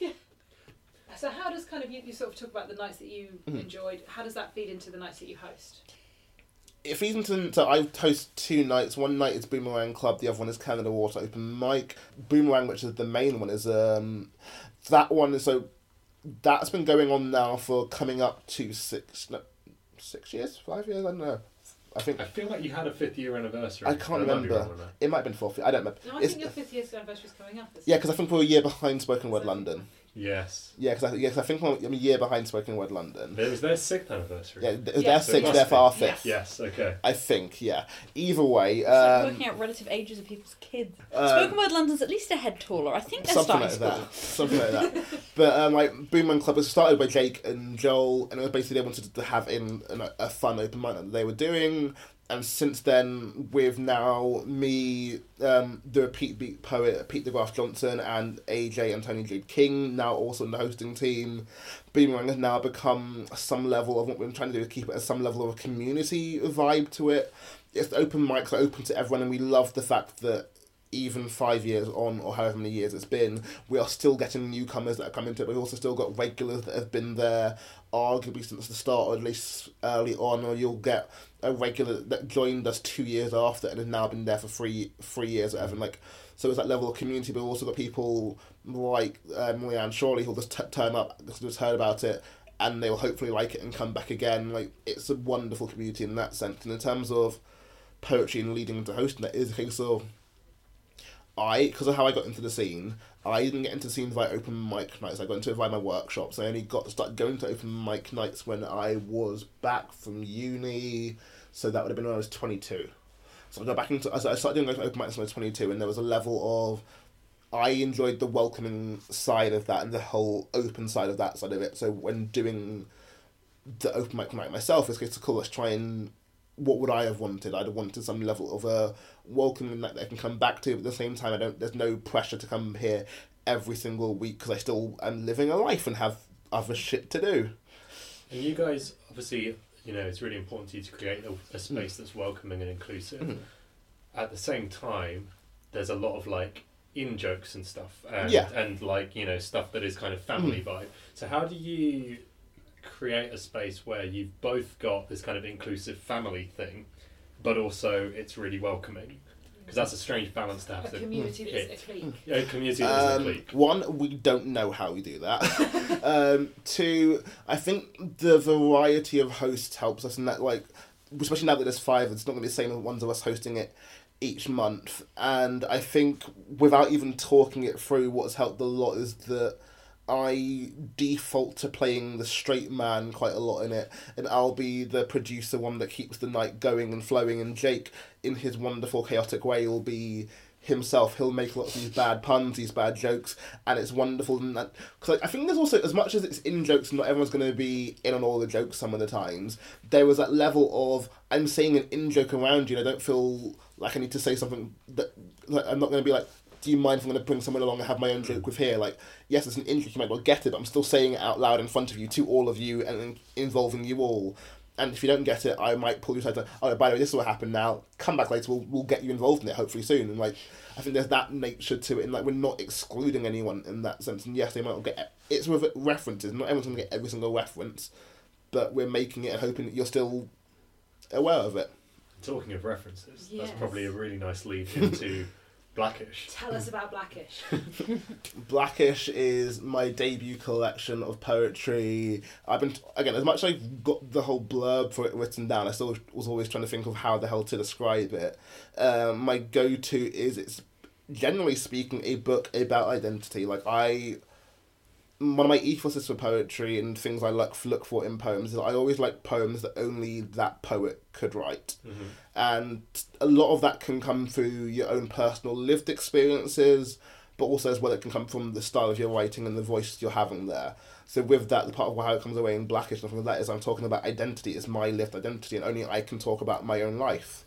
Speaker 1: Yeah. So how does kind of you, you sort of talk about the nights that you
Speaker 4: Mm-hmm.
Speaker 1: enjoyed? How does that feed into the nights that you host?
Speaker 4: It feeds into so I host two nights. One night is Boomerang Club. The other one is Canada Water Open Mic. Boomerang, which is the main one, is um that one is so that's been going on now for coming up to six no, six years, five years. I don't know. I think
Speaker 2: I feel like you had a fifth year anniversary.
Speaker 4: I can't
Speaker 2: but
Speaker 4: remember.
Speaker 2: wrong
Speaker 4: it might have been fourth. I don't remember.
Speaker 1: No, I
Speaker 4: It's-
Speaker 1: think your fifth year's anniversary is coming up.
Speaker 4: Yeah, because I think we're a year behind Spoken Word London.
Speaker 2: Yes.
Speaker 4: Yeah, because I, yeah, 'cause I think I'm a year behind Spoken Word London.
Speaker 2: It was their sixth anniversary.
Speaker 4: Yeah, th-
Speaker 1: Yeah,
Speaker 4: they're
Speaker 1: so it
Speaker 4: six,
Speaker 2: must
Speaker 4: they're
Speaker 2: be.
Speaker 4: far fifth.
Speaker 2: Yes, okay.
Speaker 4: I think, yeah. Either way,
Speaker 3: It's like
Speaker 4: um,
Speaker 3: working out relative ages of people's kids.
Speaker 4: um,
Speaker 3: Spoken Word London's at least a head taller. I think they're
Speaker 4: something
Speaker 3: starting
Speaker 4: like that. Something like that. But um, like Boomerang Club was started by Jake and Joel, and it was basically they wanted to have in an, a fun open mic that they were doing. And since then, with now me, um, the repeat beat poet Pete Degraft-Johnson and AJ and Tony J King now also in the hosting team, Boomerang has now become some level of what we're trying to do is keep it as some level of a community vibe to it. It's open mics are open to everyone, and we love the fact that even five years on, or however many years it's been, we are still getting newcomers that are coming to it. We've also still got regulars that have been there, arguably since the start, or at least early on, or you'll get a regular that joined us two years after and has now been there for three three years or whatever. Like, so it's that level of community, but also got people like um, Leanne Shorley who'll just t- turn up because just heard about it and they'll hopefully like it and come back again. Like, it's a wonderful community in that sense. And in terms of poetry and leading into hosting, that is a case of I, because of how I got into the scene, I didn't get into scenes scene via open mic nights. I got into it via my workshops. I only got started going to open mic nights when I was back from uni. So that would have been when I was 22. So I got back into. I started doing open mics when I was 22, and there was a level of. I enjoyed the welcoming side of that and the whole open side of that side of it. So when doing the open mic night myself, it's to cool. Let's try and what would I have wanted? I'd have wanted some level of a welcoming that I can come back to. But at the same time, I don't. There's no pressure to come here every single week because I still am living a life and have other shit to do.
Speaker 2: And you guys, obviously, you know, it's really important to you to create a, a space that's welcoming and inclusive.
Speaker 4: Mhm.
Speaker 2: At the same time, there's a lot of like in jokes and stuff, and
Speaker 4: Yeah.
Speaker 2: and like you know stuff that is kind of family vibe. So how do you create a space where you've both got this kind of inclusive family thing, but also it's really welcoming? Because that's a strange balance to have
Speaker 1: A
Speaker 2: to
Speaker 1: community that's
Speaker 2: hit.
Speaker 1: a clique.
Speaker 2: Yeah, a community that is a
Speaker 4: Um,
Speaker 2: clique.
Speaker 4: one, we don't know how we do that. um, two, I think the variety of hosts helps us in that, like, especially now that there's five, it's not going to be the same ones of us hosting it each month. And I think without even talking it through, what's helped a lot is that I default to playing the straight man quite a lot in it, and I'll be the producer, one that keeps the night going and flowing, and Jake, in his wonderful chaotic way, will be himself. He'll make lots of these bad puns, these bad jokes, and it's wonderful. And that, cause like, I think there's also as much as it's in jokes, not everyone's going to be in on all the jokes. Some of the times there was that level of I'm saying an in joke around you, and I don't feel like I need to say something that I'm not going to be like. Do you mind if I'm going to bring someone along and have my own joke with here? Like, yes, it's an in joke, you might well get it, but I'm still saying it out loud in front of you to all of you and involving you all. And if you don't get it, I might pull you aside. To, oh, by the way, this is what happened. Now, come back later. We'll we'll get you involved in it hopefully soon. And like, I think there's that nature to it, and like we're not excluding anyone in that sense. And yes, they might not get it's with references. Not everyone's gonna get every single reference, but we're making it and hoping that you're still aware of it.
Speaker 2: Talking of references,
Speaker 1: Yes.
Speaker 2: that's probably a really nice lead into Blackish.
Speaker 1: Tell us about Blackish.
Speaker 4: Blackish is my debut collection of poetry. I've been again as much as I've got the whole blurb for it written down. I still was always trying to think of how the hell to describe it. Um, my go-to is it's generally speaking a book about identity. Like I, one of my ethoses for poetry and things I look look for in poems is I always like poems that only that poet could write.
Speaker 2: Mm-hmm.
Speaker 4: and a lot of that can come through your own personal lived experiences but also as well it can come from the style of your writing and the voice you're having there. So with that the part of how it comes away in blackish and stuff like that is i'm talking about identity. It's my lived identity and only i can talk about my own life.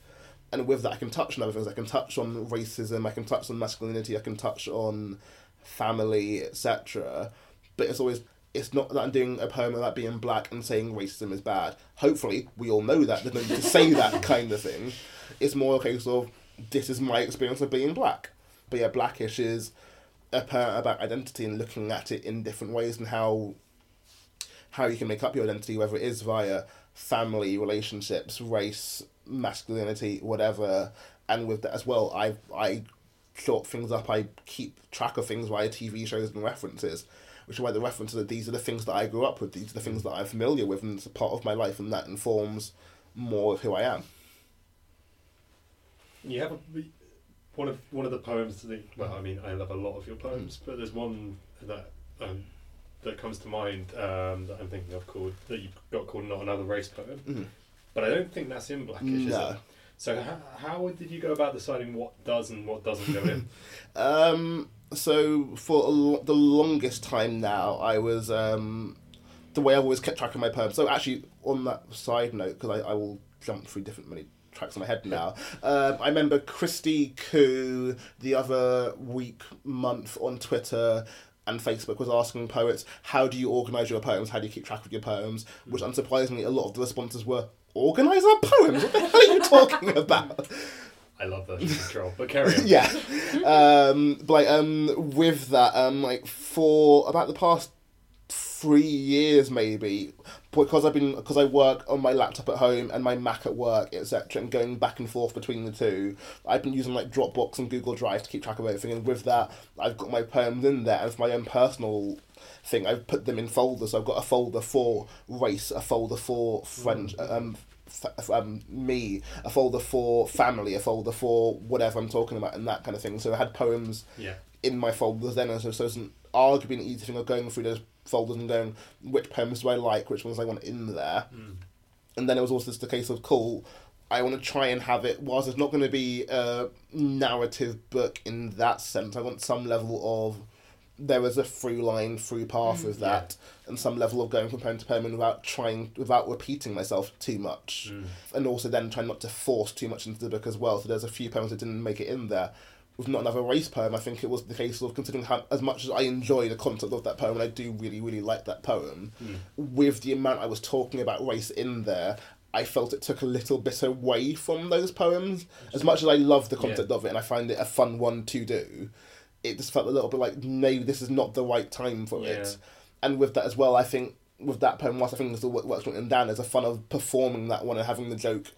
Speaker 4: And with that i can touch on other things. I can touch on racism. I can touch on masculinity. I can touch on family etc but it's always it's not that I'm doing a poem about being black and saying racism is bad. Hopefully, we all know that. There's no need to say that kind of thing. It's more a case of this is my experience of being black. But yeah, blackish is a poem about identity and looking at it in different ways and how how you can make up your identity, whether it is via family, relationships, race, masculinity, whatever. And with that as well, I I sort things up. I keep track of things via TV shows and references, which is why the references that these are the things that I grew up with. These are the things that I'm familiar with, and it's a part of my life, and that informs more of who I am.
Speaker 2: You have a, one of one of the poems that well, I mean, I love a lot of your poems, but there's one that um, that comes to mind um, that I'm thinking of called that you've got called "Not Another Race" poem,
Speaker 4: Mhm.
Speaker 2: but I don't think that's in Blackish. Is
Speaker 4: No.
Speaker 2: it? So how, how did you go about deciding what does and what doesn't go in?
Speaker 4: Um, so for a lo- the longest time now, I was um, the way I've always kept track of my poems. So actually, on that side note, because I, I will jump through different many tracks in my head now. Um, I remember Christy Koo the other week, month on Twitter and Facebook was asking poets, how do you organise your poems? How do you keep track of your poems? Which unsurprisingly, a lot of the responses were, organise our poems? What the hell are you talking about?
Speaker 2: I love version control, but carry on.
Speaker 4: yeah. Um, but like um, with that, um, like for about the past three years, maybe because I've been because I work on my laptop at home and my Mac at work, etc., and going back and forth between the two. I've been using like Dropbox and Google Drive to keep track of everything, and with that, I've got my poems in there, and for my own personal thing, I've put them in folders. I've got a folder for race, a folder for French, um, f- um, me, a folder for family, a folder for whatever I'm talking about, and that kind of thing. So I had poems
Speaker 2: Yeah.
Speaker 4: in my folders then, and so, so it's an arguably an easy thing of going through those folders and going, which poems do I like, which ones I want in there. And then it was also just a case of, cool, I want to try and have it, whilst it's not going to be a narrative book in that sense, I want some level of, there is a through line, through path mm, with that, and some level of going from poem to poem without trying, without repeating myself too much. Mm. And also then trying not to force too much into the book as well. So there's a few poems that didn't make it in there with not another race poem, I think it was the case of considering how as much as I enjoy the content of that poem, and I do really, really like that poem, mm. with the amount I was talking about race in there, I felt it took a little bit away from those poems. As much as I love the content of it and I find it a fun one to do, it just felt a little bit like maybe this is not the right time for
Speaker 2: Yeah.
Speaker 4: it. And with that as well, I think with that poem, whilst I think there's what works written down, there's a fun of performing that one and having the joke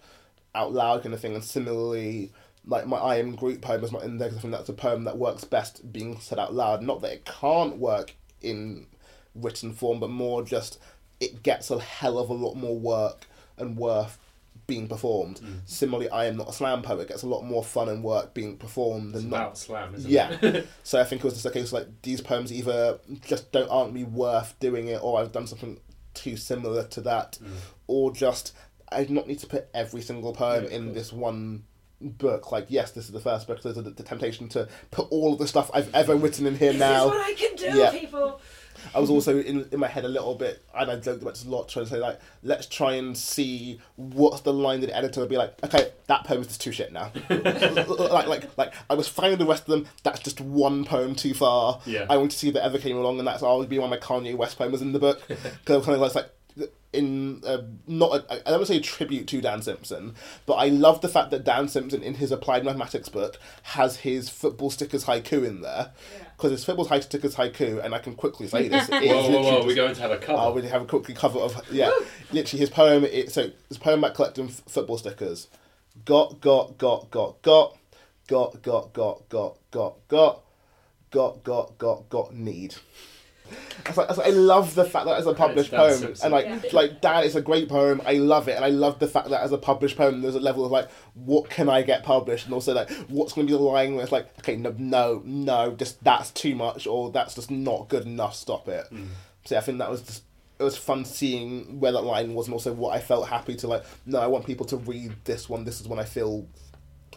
Speaker 4: out loud kind of thing. And similarly, like my I am Groot poem is not in there because I think that's a poem that works best being said out loud. Not that it can't work in written form, but more just it gets a hell of a lot more work and worth being performed.
Speaker 2: Mm.
Speaker 4: Similarly, I am not a slam poet. It gets a lot more fun and work being performed
Speaker 2: It's
Speaker 4: than not
Speaker 2: about slam, isn't
Speaker 4: yeah.
Speaker 2: it?
Speaker 4: so I think it was just a case like these poems either just don't aren't me worth doing it, or I've done something too similar to that,
Speaker 2: Mm.
Speaker 4: or just I do not need to put every single poem
Speaker 2: Yeah,
Speaker 4: in
Speaker 2: course.
Speaker 4: this one book. Like yes, this is the first book. So there's the, the temptation to put all of the stuff I've ever written in here
Speaker 1: This
Speaker 4: now.
Speaker 1: is what I can do,
Speaker 4: Yeah.
Speaker 1: people.
Speaker 4: I was also in, in my head a little bit, and I joked about this a lot, trying to say like, let's try and see what's the line that the editor would be like. Okay, that poem is just too shit now. like, like, like I was fine with the rest of them. That's just one poem too far.
Speaker 2: Yeah.
Speaker 4: I want to see if that ever came along, and that's always be one of my Kanye West poems in the book because I'm kind of like. In uh, not, a, I don't want to say a tribute to Dan Simpson, but I love the fact that Dan Simpson, in his applied mathematics book, has his football stickers haiku in there
Speaker 1: Yeah.
Speaker 4: Because his football high stickers haiku, and I can quickly say this.
Speaker 2: Whoa, whoa, whoa!
Speaker 4: just-
Speaker 2: We're going to have a cover.
Speaker 4: Oh, we have a quickly cover of yeah, literally his poem. It, so his poem about collecting f- football stickers. Got got got got got got got got got got got got got got got need. I, was like, I, like, I love the fact that as a published
Speaker 2: Dan
Speaker 4: poem,
Speaker 2: Simpson.
Speaker 4: and like
Speaker 1: Yeah.
Speaker 4: like Dan, it's a great poem. I love it, and I love the fact that as a published poem, there's a level of like, what can I get published, and also like, what's going to be the line where it's like, okay, no, no, no, just that's too much, or that's just not good enough. Stop it. Mm. So I think that was just it was fun seeing where that line was, and also what I felt happy to like. No, I want people to read this one. This is one I feel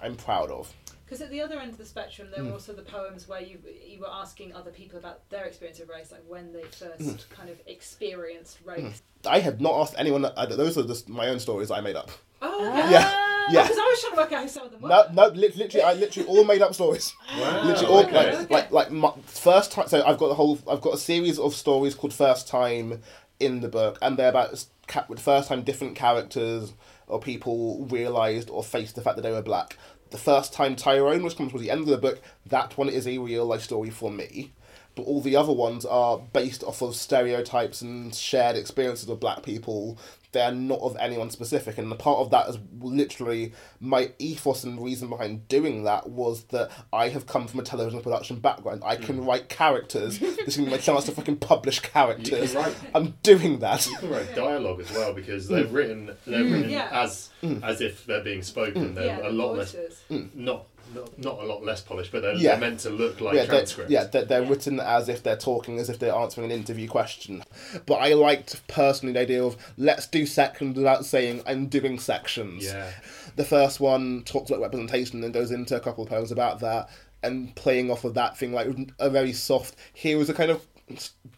Speaker 4: I'm proud of.
Speaker 1: Because at the other end of the spectrum, there
Speaker 4: Mm.
Speaker 1: were also the poems where you you were asking other people about their experience of race, like when they first
Speaker 4: Mm.
Speaker 1: kind of experienced race.
Speaker 4: I had not asked anyone. I, those are just my own stories I made up.
Speaker 1: Oh,
Speaker 3: Ah.
Speaker 1: okay.
Speaker 4: Yeah. Yeah.
Speaker 1: Because I was trying to work out who some of them were.
Speaker 4: No, no, literally, I literally all made up stories.
Speaker 2: Wow.
Speaker 4: Literally all
Speaker 2: okay.
Speaker 4: like, like like my first time. So I've got the whole. I've got a series of stories called First Time in the book, and they're about ca- the first time different characters or people realised or faced the fact that they were black. The first time Tyrone, which comes towards the end of the book, that one is a real life story for me. But all the other ones are based off of stereotypes and shared experiences of black people. They're not of anyone specific, and the part of that is literally my ethos and reason behind doing that was that I have come from a television production background. I can hmm. write characters. this is my chance to fucking publish characters.
Speaker 2: write-
Speaker 4: I'm doing that.
Speaker 2: You can write dialogue as well because they're hmm. written they're hmm. written
Speaker 1: Yeah.
Speaker 2: as as if they're being spoken. They're
Speaker 1: yeah,
Speaker 2: a lot less
Speaker 1: voices.
Speaker 2: not, not not a lot less polished, but they're,
Speaker 4: Yeah.
Speaker 2: they're meant to look like
Speaker 4: yeah, they're,
Speaker 2: transcripts.
Speaker 4: yeah, they're, they're
Speaker 1: Yeah.
Speaker 4: written as if they're talking, as if they're answering an interview question. But I liked personally the idea of let's do sections without saying I'm doing sections.
Speaker 2: Yeah.
Speaker 4: The first one talks about representation and goes into a couple of poems about that, and playing off of that thing like a very soft. Here is a kind of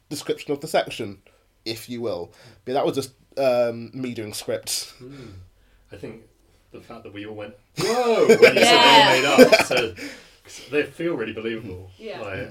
Speaker 4: description of the section, if you will. But that was just um, me doing scripts.
Speaker 2: I think the fact that we all went whoa when you
Speaker 3: Yeah.
Speaker 2: said they were made up, so 'cause they feel really believable.
Speaker 1: Yeah.
Speaker 2: Like,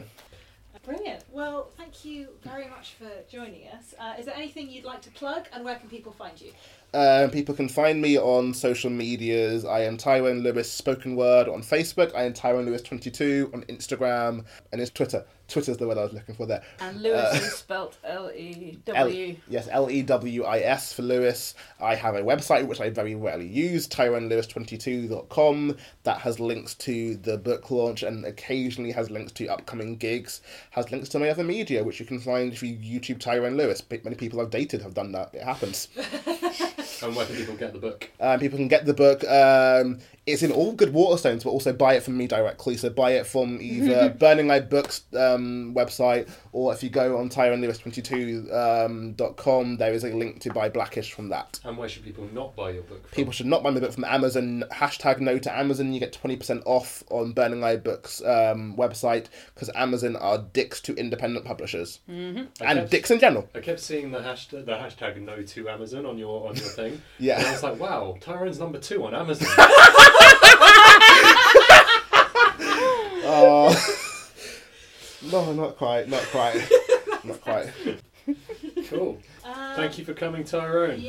Speaker 1: Brilliant. Well, thank you very much for joining us. Uh, is there anything you'd like to plug, and where can people find you?
Speaker 4: Um, people can find me on social medias. I am Tyrone Lewis Spoken Word on Facebook. I am Tyrone Lewis twenty two on Instagram and it's Twitter. Twitter's the word I was looking for there.
Speaker 3: And Lewis uh, is spelt L E W.
Speaker 4: yes, L E W I S for Lewis. I have a website which I very rarely use, TyroneLewis22.com. That has links to the book launch and occasionally has links to upcoming gigs. Has links to my other media, which you can find if you YouTube Tyrone Lewis. Many people I've dated have done that. It happens.
Speaker 2: and where can people get the book?
Speaker 4: Um, people can get the book. Um, it's in all good Waterstones, but also buy it from me directly. So buy it from either Burning Eye Books um, website, or if you go on TyroneLewis22.com, dot com, there is a link to buy Blackish from that.
Speaker 2: And where should people not buy your book? From?
Speaker 4: People should not buy my book from Amazon. Hashtag no to Amazon. You get 20% off on Burning Eye Books um, website because Amazon are dicks to independent publishers.
Speaker 2: I
Speaker 4: And
Speaker 2: kept-
Speaker 4: dicks in general.
Speaker 2: I kept seeing the hashtag, the hashtag no to Amazon on your on your thing.
Speaker 4: Yeah.
Speaker 2: And I was like, wow, Tyrone's number two on Amazon.
Speaker 4: Oh. no, not quite. Not quite. not quite.
Speaker 2: cool. Thank you for coming, Tyrone.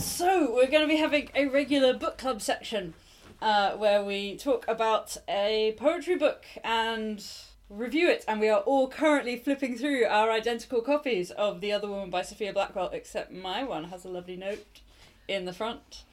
Speaker 3: So we're going to be having a regular book club section uh, where we talk about a poetry book and review it. And we are all currently flipping through our identical copies of The Other Woman by Sophia Blackwell, except my one has a lovely note in the front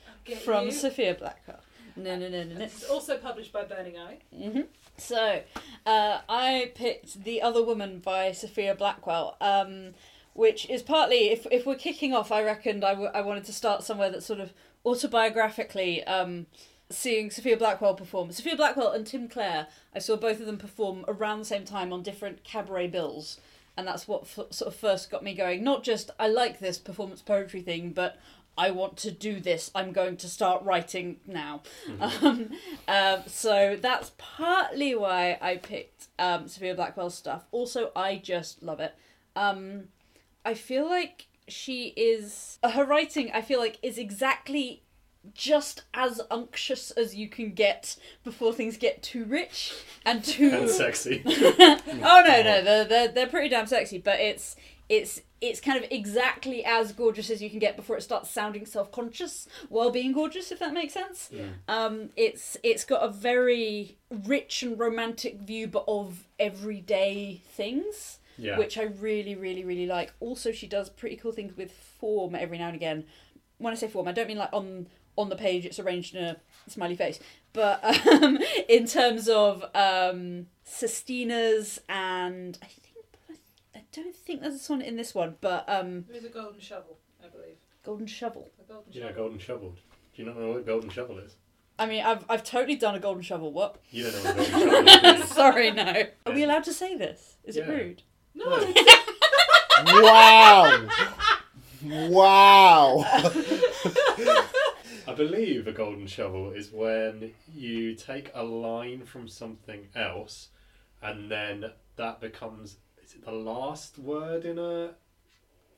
Speaker 3: from
Speaker 1: you.
Speaker 3: Sophia Blackwell. No, no, no, no, no.
Speaker 1: Is also published by Burning Eye.
Speaker 3: hmm So, uh, I picked The Other Woman by Sophia Blackwell, um, which is partly, if, if we're kicking off, I reckoned I, w- I wanted to start somewhere that sort of autobiographically um, seeing Sophia Blackwell perform. Sophia Blackwell and Tim Clare, I saw both of them perform around the same time on different cabaret bills. And that's what f- sort of first got me going. Not just, I like this performance poetry thing, but I want to do this. I'm going to start writing now. Um, um, so that's partly why I picked um, Sophia Blackwell's stuff. Also, I just love it. Um, I feel like she is her writing. I feel like is exactly just as unctuous as you can get before things get too rich and too
Speaker 2: and sexy.
Speaker 3: oh no no they're, they're, they're pretty damn sexy but it's it's it's kind of exactly as gorgeous as you can get before it starts sounding self-conscious while being gorgeous if that makes sense
Speaker 2: Yeah.
Speaker 3: um it's it's got a very rich and romantic view but of everyday things
Speaker 2: Yeah.
Speaker 3: which i really really really like also she does pretty cool things with form every now and again when i say form i don't mean like on on the page it's arranged in a smiley face but um, in terms of um, sestinas and I think I don't think there's a sonnet in this one, but um,
Speaker 1: There's a golden shovel, I believe.
Speaker 3: golden shovel.
Speaker 1: A golden
Speaker 2: You know,
Speaker 1: shovel.
Speaker 2: golden shovel. Do you not know what a golden shovel is?
Speaker 3: I mean, I've I've totally done a golden shovel. What?
Speaker 2: You don't know what a golden shovel is.
Speaker 3: Sorry, no. Are we allowed to say this? Is it rude?
Speaker 1: No,
Speaker 2: No.
Speaker 4: Wow! wow!
Speaker 2: Believe a golden shovel is when you take a line from something else, and then that becomes is it the last word in a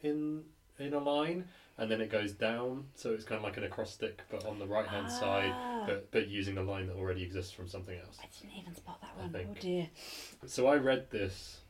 Speaker 2: in in a line, and then it goes down. So it's kind of like an acrostic, but on the right hand side,
Speaker 3: Ah.
Speaker 2: but but using a line that already exists from something else.
Speaker 3: I didn't even spot that one. Oh dear.
Speaker 2: So I read this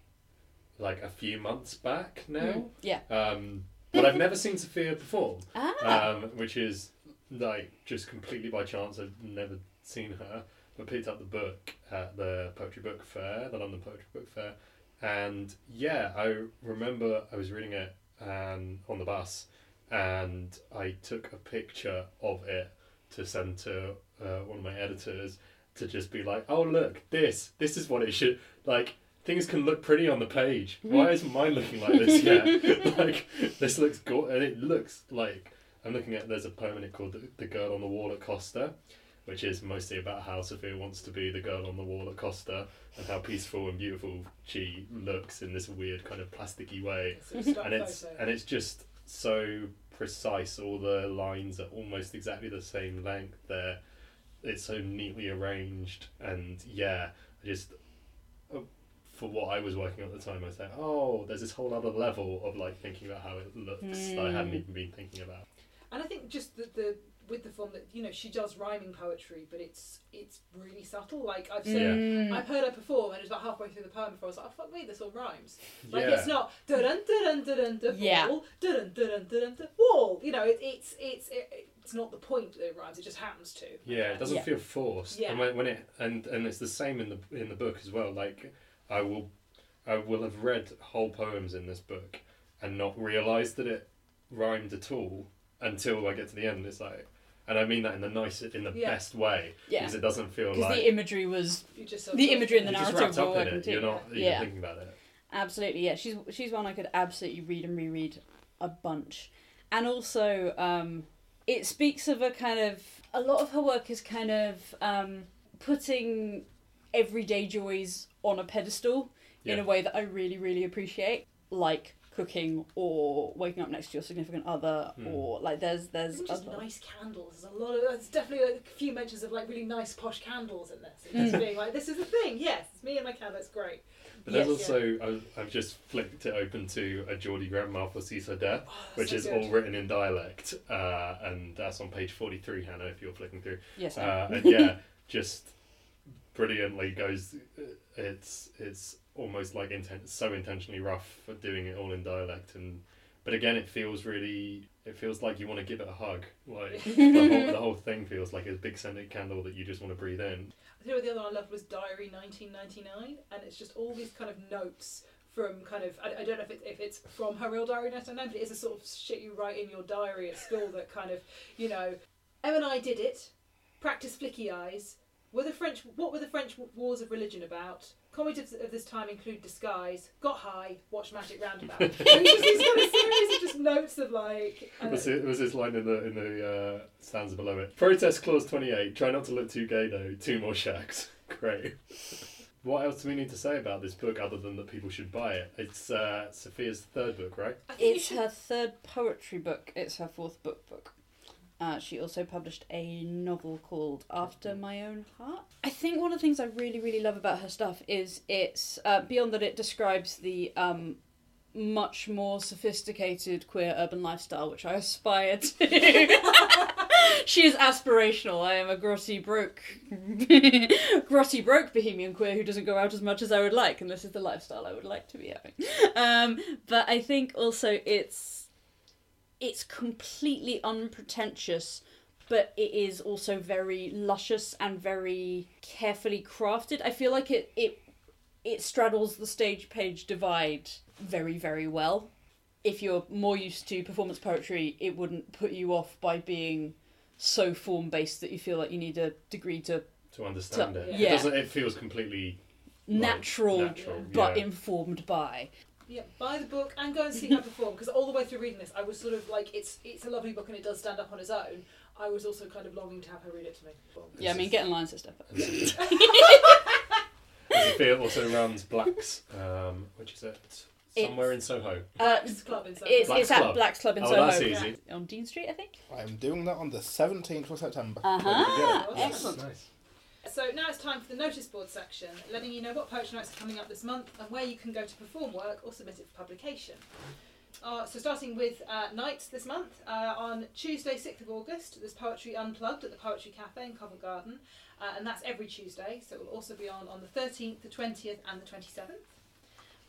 Speaker 2: like a few months back now.
Speaker 3: Mm, Yeah.
Speaker 2: Um, but I've never seen Sophia perform
Speaker 3: Ah.
Speaker 2: um, which is like just completely by chance. I'd never seen her, but picked up the book at the Poetry Book Fair, the London Poetry Book Fair, and yeah, I remember I was reading it um, on the bus, and I took a picture of it to send to uh, one of my editors to just be like, oh look, this, this is what it should like. Things can look pretty on the page. Why isn't mine looking like this yet? like this looks go and it looks like I'm looking at there's a poem in it called the, the Girl on the Wall at Costa, which is mostly about how Sophia wants to be the girl on the wall at Costa and how peaceful and beautiful she looks in this weird kind of plasticky way.
Speaker 1: it's
Speaker 2: And it's and it's just so precise. All the lines are almost exactly the same length. They're it's so neatly arranged and yeah, I just uh, for what I was working on at the time, I was like, oh, there's this whole other level of like thinking about how it looks that I hadn't
Speaker 3: Mm.
Speaker 2: even been thinking about.
Speaker 1: And I think just the, the with the form that you know she does rhyming poetry, but it's it's really subtle. Like I've said,
Speaker 3: Mm.
Speaker 1: I've heard her perform, and it was about halfway through the poem before I was like, oh fuck me, this all rhymes. Like
Speaker 2: yeah.
Speaker 1: it's not dun dun dun dun dun
Speaker 3: Yeah.
Speaker 1: wall dun dun dun dun dun wall. You know, it, it's it's it, it's not the point that it rhymes. It just happens to.
Speaker 2: Yeah, it doesn't
Speaker 3: Yeah.
Speaker 2: feel forced.
Speaker 1: Yeah.
Speaker 2: And when, when it and and it's the same in the in the book as well. Like I will I will have read whole poems in this book and not realised that it rhymed at all until I get to the end. It's like and I mean that in the nice in the
Speaker 1: Yeah.
Speaker 2: best way.
Speaker 3: Yeah.
Speaker 2: Because it doesn't feel like
Speaker 3: the imagery was
Speaker 1: You just sort
Speaker 3: The imagery in the
Speaker 2: you're just
Speaker 3: narrative
Speaker 2: wrapped up in
Speaker 3: working
Speaker 2: it.
Speaker 3: to.
Speaker 2: You're not even
Speaker 3: Yeah.
Speaker 2: thinking about it.
Speaker 3: Absolutely, yeah. She's she's one I could absolutely read and reread a bunch, and also um, it speaks of a kind of a lot of her work is kind of um, putting everyday joys on a pedestal in a way that I really really appreciate, like cooking or waking up next to your significant other,
Speaker 2: Hmm.
Speaker 3: or like there's there's
Speaker 1: Even just
Speaker 3: other-
Speaker 1: nice candles. There's a lot of. There's definitely a few mentions of like really nice posh candles in this. It's
Speaker 3: Mm.
Speaker 1: being like, this is the thing. Yes, it's me and my candle. It's great.
Speaker 2: But there's
Speaker 3: Yes.
Speaker 2: also I, I've just flicked it open to a Geordie Grandma for Sees Death.
Speaker 1: Oh,
Speaker 2: Which
Speaker 1: so
Speaker 2: is
Speaker 1: good.
Speaker 2: all written in dialect, uh, and that's on page forty-three, Hannah. If you're flicking through,
Speaker 3: yes,
Speaker 2: uh, and yeah, just brilliantly goes. It's it's almost like intent, so intentionally rough for doing it all in dialect, and but again, it feels really. It feels like you want to give it a hug. Like the whole, the whole thing feels like a big scented candle that you just want to breathe in.
Speaker 1: I think the other one I loved was Diary 1999, and it's just all these kind of notes from kind of I, I don't know if, it, if it's from her real diary 1999, but it is a sort of shit you write in your diary at school that kind of you know, Em and I did it, practice flicky eyes. Were the French what were the French wars of religion about? Comedies of this time include disguise, got high, watched Magic Roundabout. and just these kind of series of just notes of like. I don't
Speaker 2: Was
Speaker 1: know.
Speaker 2: it was this line in the in the uh, stanza below it? Protest clause twenty eight. Try not to look too gay though. Two more shacks. Great. What else do we need to say about this book other than that people should buy it? It's uh, Sophia's third book, right?
Speaker 1: I think you
Speaker 3: It's her third poetry book. It's her fourth book book. Uh, she also published a novel called After My Own Heart. I think one of the things I really, really love about her stuff is it's uh, beyond that it describes the um, much more sophisticated queer urban lifestyle which I aspire to. she is aspirational. I am a grotty broke, grotty broke bohemian queer who doesn't go out as much as I would like, and this is the lifestyle I would like to be having. Um, but I think also it's it's completely unpretentious, but it is also very luscious and very carefully crafted. I feel like it it it straddles the stage page divide very very well. If you're more used to performance poetry, it wouldn't put you off by being so form based that you feel like you need a degree to
Speaker 2: To understand it.
Speaker 3: yeah.
Speaker 2: It doesn't. It feels completely
Speaker 3: natural,
Speaker 2: natural,
Speaker 3: but
Speaker 2: yeah.
Speaker 3: informed by.
Speaker 1: Yeah, buy the book and go and see her perform because all the way through reading this, I was sort of like, it's it's a lovely book and it does stand up on its own. I was also kind of longing to have her read it to me.
Speaker 3: Yeah, I mean, get in line, sister.
Speaker 2: Sophia also runs Blacks, um, which is it somewhere in Soho.
Speaker 3: Uh,
Speaker 1: It's club in Soho.
Speaker 3: It's,
Speaker 2: Black's
Speaker 3: it's at
Speaker 2: Club.
Speaker 3: Black's Club in
Speaker 2: Oh,
Speaker 3: Soho.
Speaker 2: that's easy.
Speaker 3: On Dean Street, I think.
Speaker 4: I'm doing that on the 17th of September.
Speaker 3: Uh-huh.
Speaker 4: There we.
Speaker 1: Oh,
Speaker 3: Excellent.
Speaker 2: Nice.
Speaker 1: So now it's time for the notice board section, letting you know what poetry nights are coming up this month and where you can go to perform work or submit it for publication. Uh, so starting with uh, nights this month, uh, on Tuesday, 6th of August, there's Poetry Unplugged at the Poetry Cafe in Covent Garden, uh, and that's every Tuesday, so it will also be on on the 13th, the 20th and the 27th.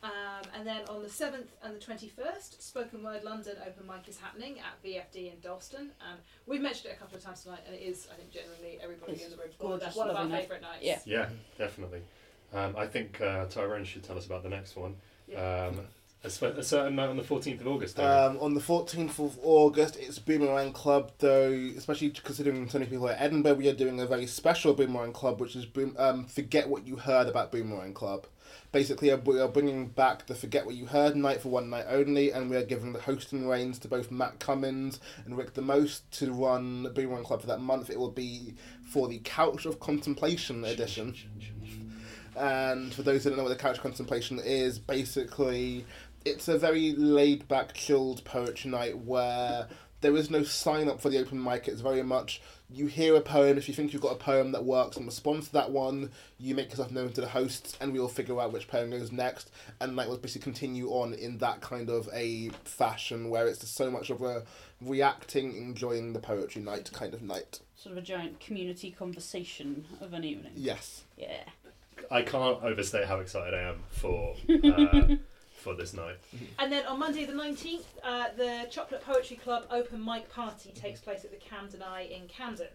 Speaker 1: Um, and then on the 7th and the 21st, Spoken Word London open mic is happening at VFD in Dalston. And we've mentioned it a couple of times tonight, and it is, I think, generally everybody
Speaker 3: It's
Speaker 1: in the room. One of,
Speaker 3: gorgeous,
Speaker 1: one of our
Speaker 3: night.
Speaker 1: favourite nights.
Speaker 3: Yeah.
Speaker 2: Yeah, definitely. Um, I think uh, Tyrone should tell us about the next one.
Speaker 1: Yeah.
Speaker 2: Um, a, sp- a certain night on the 14th of August.
Speaker 4: Um, on the 14th of August, it's Boomerang Club, though, especially considering so many people at Edinburgh, we are doing a very special Boomerang Club, which is boom, um, Forget What You Heard About Boomerang Club. Basically, uh, we are bringing back the Forget What You Heard night for one night only, and we are giving the hosting reins to both Matt Cummins and Rik the Most to run the Boomerang Club for that month. It will be for the Couch of Contemplation edition. And for those who don't know what the Couch of Contemplation is, basically, it's a very laid back, chilled poetry night where there is no sign up for the open mic. It's very much you hear a poem. If you think you've got a poem that works and response to that one, you make yourself known to the hosts, and we will figure out which poem goes next. And like, night will basically continue on in that kind of a fashion where it's just so much of a reacting, enjoying the poetry night kind of night.
Speaker 3: Sort of a giant community conversation of an evening.
Speaker 4: Yes.
Speaker 3: Yeah.
Speaker 2: I can't overstate how excited I am for uh, for this night.
Speaker 1: And then on Monday the 19th, uh, the Chocolate Poetry Club open mic party takes place at the Camden Eye in Camden.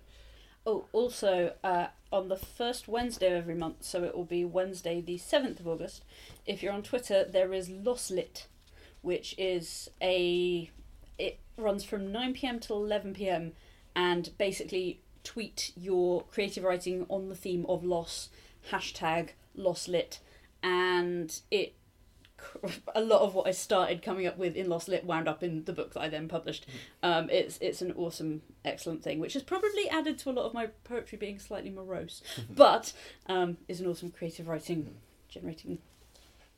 Speaker 3: Oh, also, uh, on the first Wednesday of every month, so it will be Wednesday the 7th of August, if you're on Twitter, there is Losslit, which is a. It runs from 9pm till 11pm, and basically tweet your creative writing on the theme of loss, hashtag Losslit, and it. A lot of what I started coming up with in Losslit wound up in the book that I then published. Um, it's it's an awesome, excellent thing, which has probably added to a lot of my poetry being slightly morose, but um, is an awesome creative writing generating.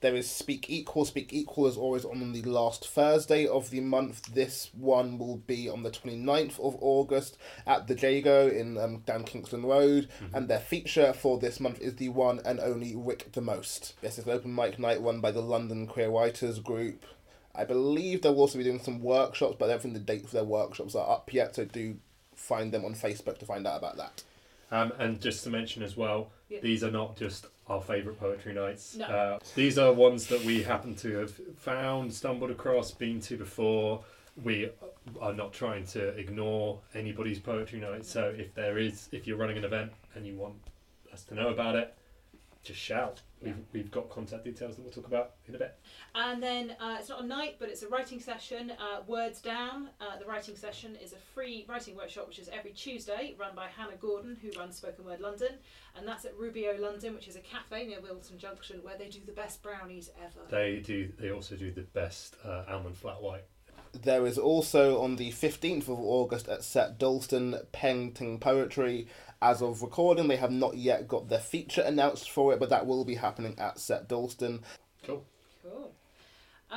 Speaker 4: There is Speak Equal. Speak Equal is always on the last Thursday of the month. This one will be on the 29th of August at the Jago in um, down Kingsland Road. And their feature for this month is the one and only Rik the Most. This is an open mic night run by the London Queer Writers Group. I believe they'll also be doing some workshops, but I don't think the date for their workshops are up yet, so do find them on Facebook to find out about that.
Speaker 2: Um, and just to mention as well,
Speaker 1: Yeah.
Speaker 2: These are not just our favourite poetry nights.
Speaker 1: No.
Speaker 2: Uh, these are ones that we happen to have found, stumbled across, been to before. We are not trying to ignore anybody's poetry night. So if there is, if you're running an event and you want us to know about it, just shout. We've, we've got contact details that we'll talk about in a bit.
Speaker 1: And then uh, it's not a night, but it's a writing session. Uh, Words Down. Uh, the writing session is a free writing workshop, which is every Tuesday, run by Hannah Gordon, who runs Spoken Word London, and that's at Rubio London, which is a cafe near Wilton Junction, where they do the best brownies ever.
Speaker 2: They do. They also do the best uh, almond flat white.
Speaker 4: There is also on the 15th of August at Set Dalston Painting Poetry. As of recording, they have not yet got their feature announced for it, but that will be happening at Set Dalston.
Speaker 2: Cool.
Speaker 1: Cool.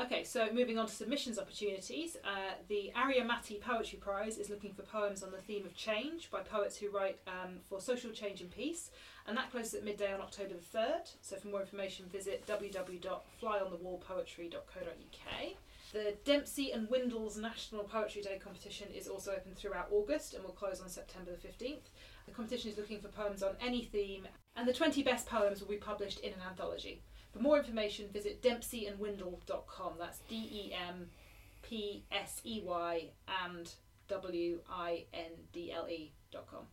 Speaker 1: Okay, so moving on to submissions opportunities. Uh, the Ariamati Poetry Prize is looking for poems on the theme of change by poets who write um, for social change and peace, and that closes at midday on October the 3rd. So for more information, visit www.flyonthewallpoetry.co.uk. The Dempsey and Windles National Poetry Day competition is also open throughout August and will close on September the 15th. The competition is looking for poems on any theme, and the 20 best poems will be published in an anthology. For more information, visit dempseyandwindle.com. That's D E M P S E Y and W I N D L E.com.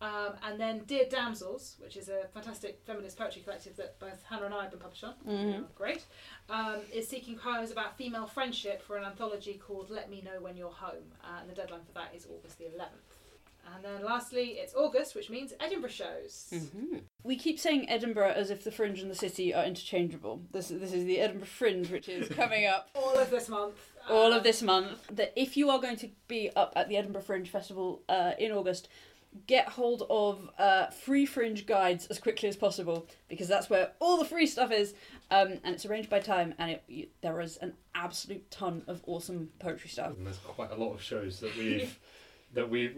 Speaker 1: Um, and then Dear Damsels, which is a fantastic feminist poetry collective that both Hannah and I have been published on.
Speaker 3: Mhm.
Speaker 1: Great. Um, is seeking poems about female friendship for an anthology called Let Me Know When You're Home. Uh, and the deadline for that is August the 11th. And then lastly, it's August, which means Edinburgh shows.
Speaker 3: Mm-hmm. We keep saying Edinburgh as if the Fringe and the City are interchangeable. This this is the Edinburgh Fringe, which is coming up
Speaker 1: All of this month.
Speaker 3: all
Speaker 1: Um,
Speaker 3: of this month. That if you are going to be up at the Edinburgh Fringe Festival uh, in August, get hold of uh, free Fringe guides as quickly as possible because that's where all the free stuff is, um, and it's arranged by time. And it, you, there is an absolute ton of awesome poetry stuff.
Speaker 2: And there's quite a lot of shows that we've that we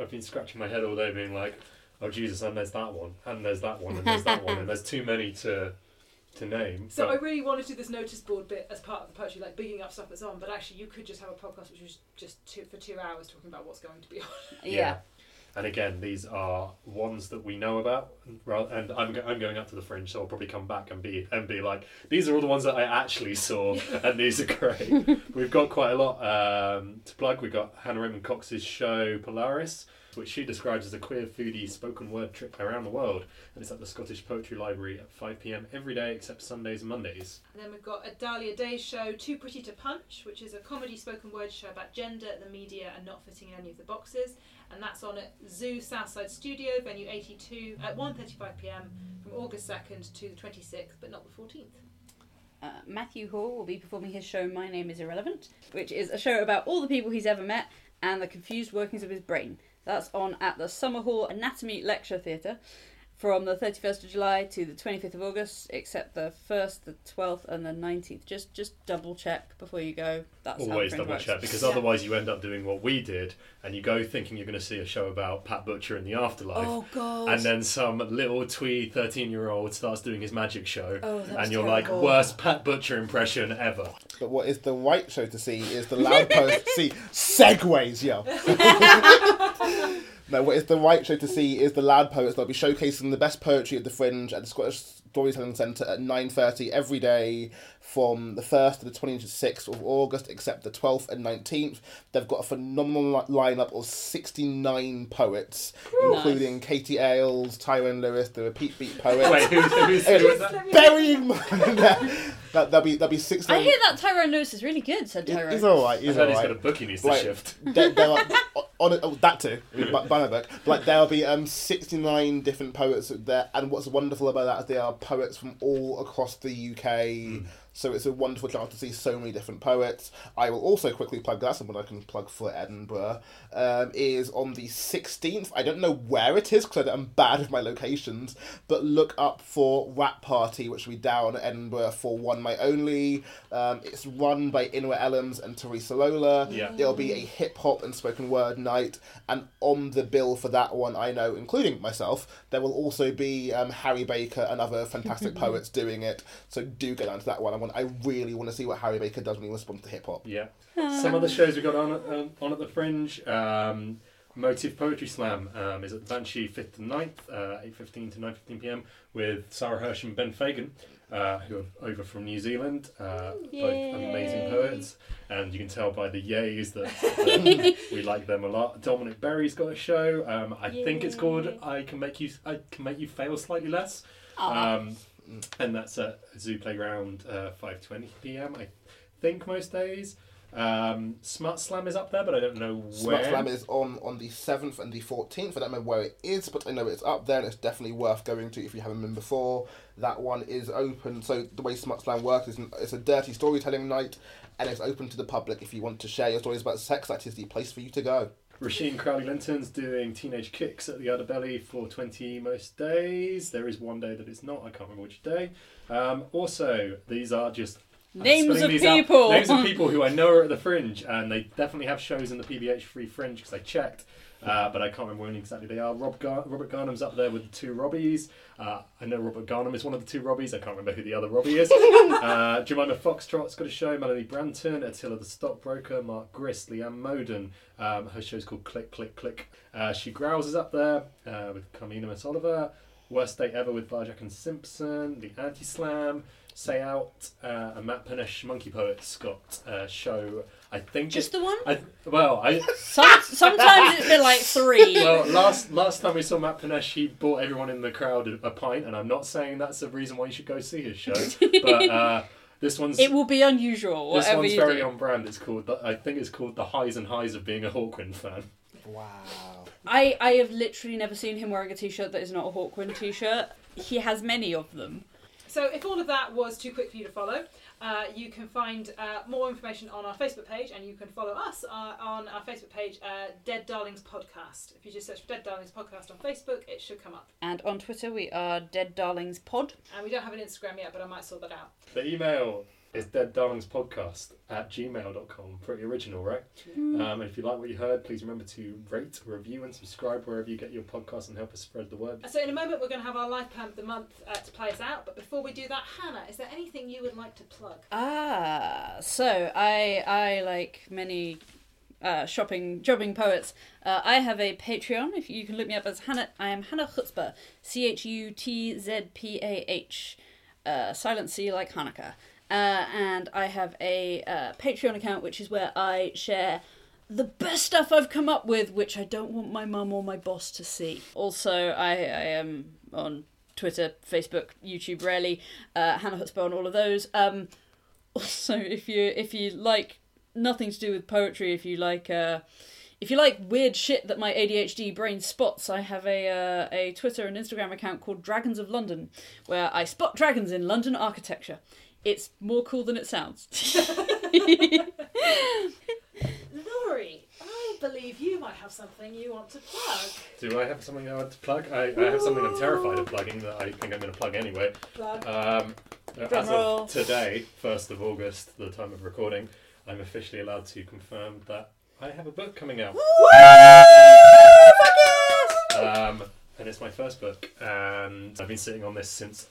Speaker 2: I've been scratching my head all day, being like, "Oh Jesus!" And there's that one, and there's that one, and there's that one, and there's too many to to name.
Speaker 1: So I really wanted to do this notice board bit as part of the poetry, like bigging up stuff that's on. But actually, you could just have a podcast which was just two, for two hours talking about what's going to be on.
Speaker 3: Yeah.
Speaker 2: And again, these are ones that we know about, and I'm, I'm going up to the fringe, so I'll probably come back and be and be like, these are all the ones that I actually saw, and these are great. We've got quite a lot um, to plug. We've got Hannah Raymond Cox's show Polaris, which she describes as a queer foodie spoken word trip around the world, and it's at the Scottish Poetry Library at 5 p.m. every day except Sundays and Mondays.
Speaker 1: And then we've got a Dahlia Day show, Too Pretty to Punch, which is a comedy spoken word show about gender, the media, and not fitting in any of the boxes. And that's on at Zoo Southside Studio, venue 82, at 1.35pm from August 2nd to the 26th, but not the 14th.
Speaker 3: Uh, Matthew Hall will be performing his show My Name is Irrelevant, which is a show about all the people he's ever met and the confused workings of his brain. That's on at the Summerhall Anatomy Lecture Theatre from the 31st of July to the 25th of August, except the 1st, the 12th, and the 19th. Just just double check before you go. That's how
Speaker 2: Always
Speaker 3: Fringe
Speaker 2: double
Speaker 3: works.
Speaker 2: check because
Speaker 1: Yeah.
Speaker 2: otherwise you end up doing what we did, and you go thinking you're going to see a show about Pat Butcher in the afterlife.
Speaker 3: Oh god.
Speaker 2: And then some little twee 13 year old starts doing his magic show,
Speaker 3: Oh, that
Speaker 2: and you're
Speaker 3: terrible.
Speaker 2: like, worst Pat Butcher impression ever.
Speaker 4: But what is the right show to see is the Loud Post. see, segues, yo. no, what is the right show to see is the Loud Poets. They'll be showcasing the best poetry of the Fringe at the Scottish Storytelling Centre at 9.30 every day from the 1st to the 26th of August, except the 12th and 19th. They've got a phenomenal li- lineup of 69 poets, including Katie Ailes, Tyrone Lewis, the Repeat Beat poet.
Speaker 2: Wait, who's, who's, who is that?
Speaker 4: Burying my... that, there'll be there'll be 69...
Speaker 3: I hear that Tyrone Lewis is really good, said Tyrone.
Speaker 4: He's all right. He's
Speaker 2: heard
Speaker 4: all
Speaker 2: he's
Speaker 4: right.
Speaker 2: got a book he needs to
Speaker 4: Like,
Speaker 2: shift.
Speaker 4: there, there are, on, oh, that too. Buy, buy my book. Like there'll be um sixty nine different poets there, and what's wonderful about that is they are poets from all across the UK. So it's a wonderful chance to see so many different poets. I will also quickly plug that, someone I can plug for Edinburgh, um, is on the 16th. I don't know where it is because I'm bad with my locations, but look up for Rap Party, which will be down at Edinburgh for One My Only. Um, it's run by Inua Ellams and Theresa Lola.
Speaker 2: Yeah.
Speaker 4: It'll be a hip hop and spoken word night, and on the bill for that one, I know, including myself, there will also be um, Harry Baker and other fantastic poets doing it. So do get down to that one. I want, I really want to see what Harry Baker does when he responds to hip hop.
Speaker 2: Yeah. Some of the shows we got on um, on at the Fringe. Um, Motive Poetry Slam um, is at the Banshee 5th to 9th, uh, 8.15 to 9.15 pm with Sarah Hirsch and Ben Fagan, uh, who are over from New Zealand, uh, both amazing poets. And you can tell by the yays that, that we like them a lot. Dominic Berry's got a show. Um, I think it's called I Can Make You I Can Make You Fail Slightly Less. Um, and that's at Zoo Playground, uh, 5.20 p.m. I think most days. Um, Smut Slam is up there, but I don't know where.
Speaker 4: Smut Slam is on on the seventh and the fourteenth. I don't know where it is, but I know it's up there, and it's definitely worth going to if you haven't been before. That one is open. So the way Smut Slam works is it's a dirty storytelling night, and it's open to the public. If you want to share your stories about sex, that is the place for you to go.
Speaker 2: Rasheen Crowley Linton's doing Teenage Kicks at the other Udderbelly for 20 most days. There is one day that it's not, I can't remember which day. Um, also, these are just. I'm
Speaker 3: Names of
Speaker 2: these out.
Speaker 3: people.
Speaker 2: Names of people who I know are at the Fringe, and they definitely have shows in the PBH Free Fringe because I checked. Uh, but I can't remember when exactly they are. Rob Gar- Robert Garnham's up there with the two Robbies. Uh, I know Robert Garnham is one of the two Robbies. I can't remember who the other Robbie is. uh, Jemima Foxtrot's got a show. Melanie Branton, Attila the Stockbroker, Mark Grist, Leanne Moden. Um, her show's called Click, Click, Click. Uh, she Growls is up there uh, with Carmina Masoliver. Worst Day Ever with Barjack and Simpson. The Anti Slam. Say Out. Uh, and Matt Panesh, Monkey Poets, got a show. I think
Speaker 3: Just
Speaker 2: it-
Speaker 3: the one?
Speaker 2: I, well, I
Speaker 3: Some, sometimes it's been like three.
Speaker 2: well, last last time we saw Matt Panesh, he bought everyone in the crowd a, a pint, and I'm not saying that's the reason why you should go see his show, but uh, this one's
Speaker 3: it will be unusual,
Speaker 2: this one's very
Speaker 3: do.
Speaker 2: on brand. It's called I think it's called the highs and highs of being a Hawkwind fan.
Speaker 4: Wow.
Speaker 3: I, I have literally never seen him wearing a t-shirt that is not a Hawkwind t-shirt. He has many of them.
Speaker 1: So, if all of that was too quick for you to follow, uh, you can find uh, more information on our Facebook page, and you can follow us uh, on our Facebook page, uh, Dead Darlings Podcast. If you just search for Dead Darlings Podcast on Facebook, it should come up.
Speaker 3: And on Twitter, we are Dead Darlings Pod.
Speaker 1: And we don't have an Instagram yet, but I might sort that out.
Speaker 2: The email is deaddarlingspodcast at gmail.com. Pretty original, right?
Speaker 3: Hmm.
Speaker 2: Um, and if you like what you heard, please remember to rate, review, and subscribe wherever you get your podcast and help us spread the word.
Speaker 1: So, in a moment, we're going to have our live pump of the month uh, to play us out. But before we do that, Hannah, is there anything you would like to plug?
Speaker 3: Ah, so I I like many uh, shopping jobbing poets. Uh, I have a Patreon. If you can look me up as Hannah, I am Hannah Chutzpah, C H U T Z P A H, uh, silent C like Hanukkah. Uh, and I have a uh, Patreon account, which is where I share the best stuff I've come up with, which I don't want my mum or my boss to see. Also, I, I am on Twitter, Facebook, YouTube, rarely. Uh, Hannah Chutzpah on all of those. Um, also, if you if you like nothing to do with poetry, if you like uh, if you like weird shit that my ADHD brain spots, I have a uh, a Twitter and Instagram account called Dragons of London, where I spot dragons in London architecture. It's more cool than it sounds.
Speaker 1: Laurie, I believe you might have something you want to plug.
Speaker 2: Do I have something I want to plug? I, I have something I'm terrified of plugging that I think I'm going to plug anyway.
Speaker 1: Plug.
Speaker 2: Um, as
Speaker 3: roll.
Speaker 2: of today, 1st of August, the time of recording, I'm officially allowed to confirm that I have a book coming out. Um, and it's my first book, and I've been sitting on this since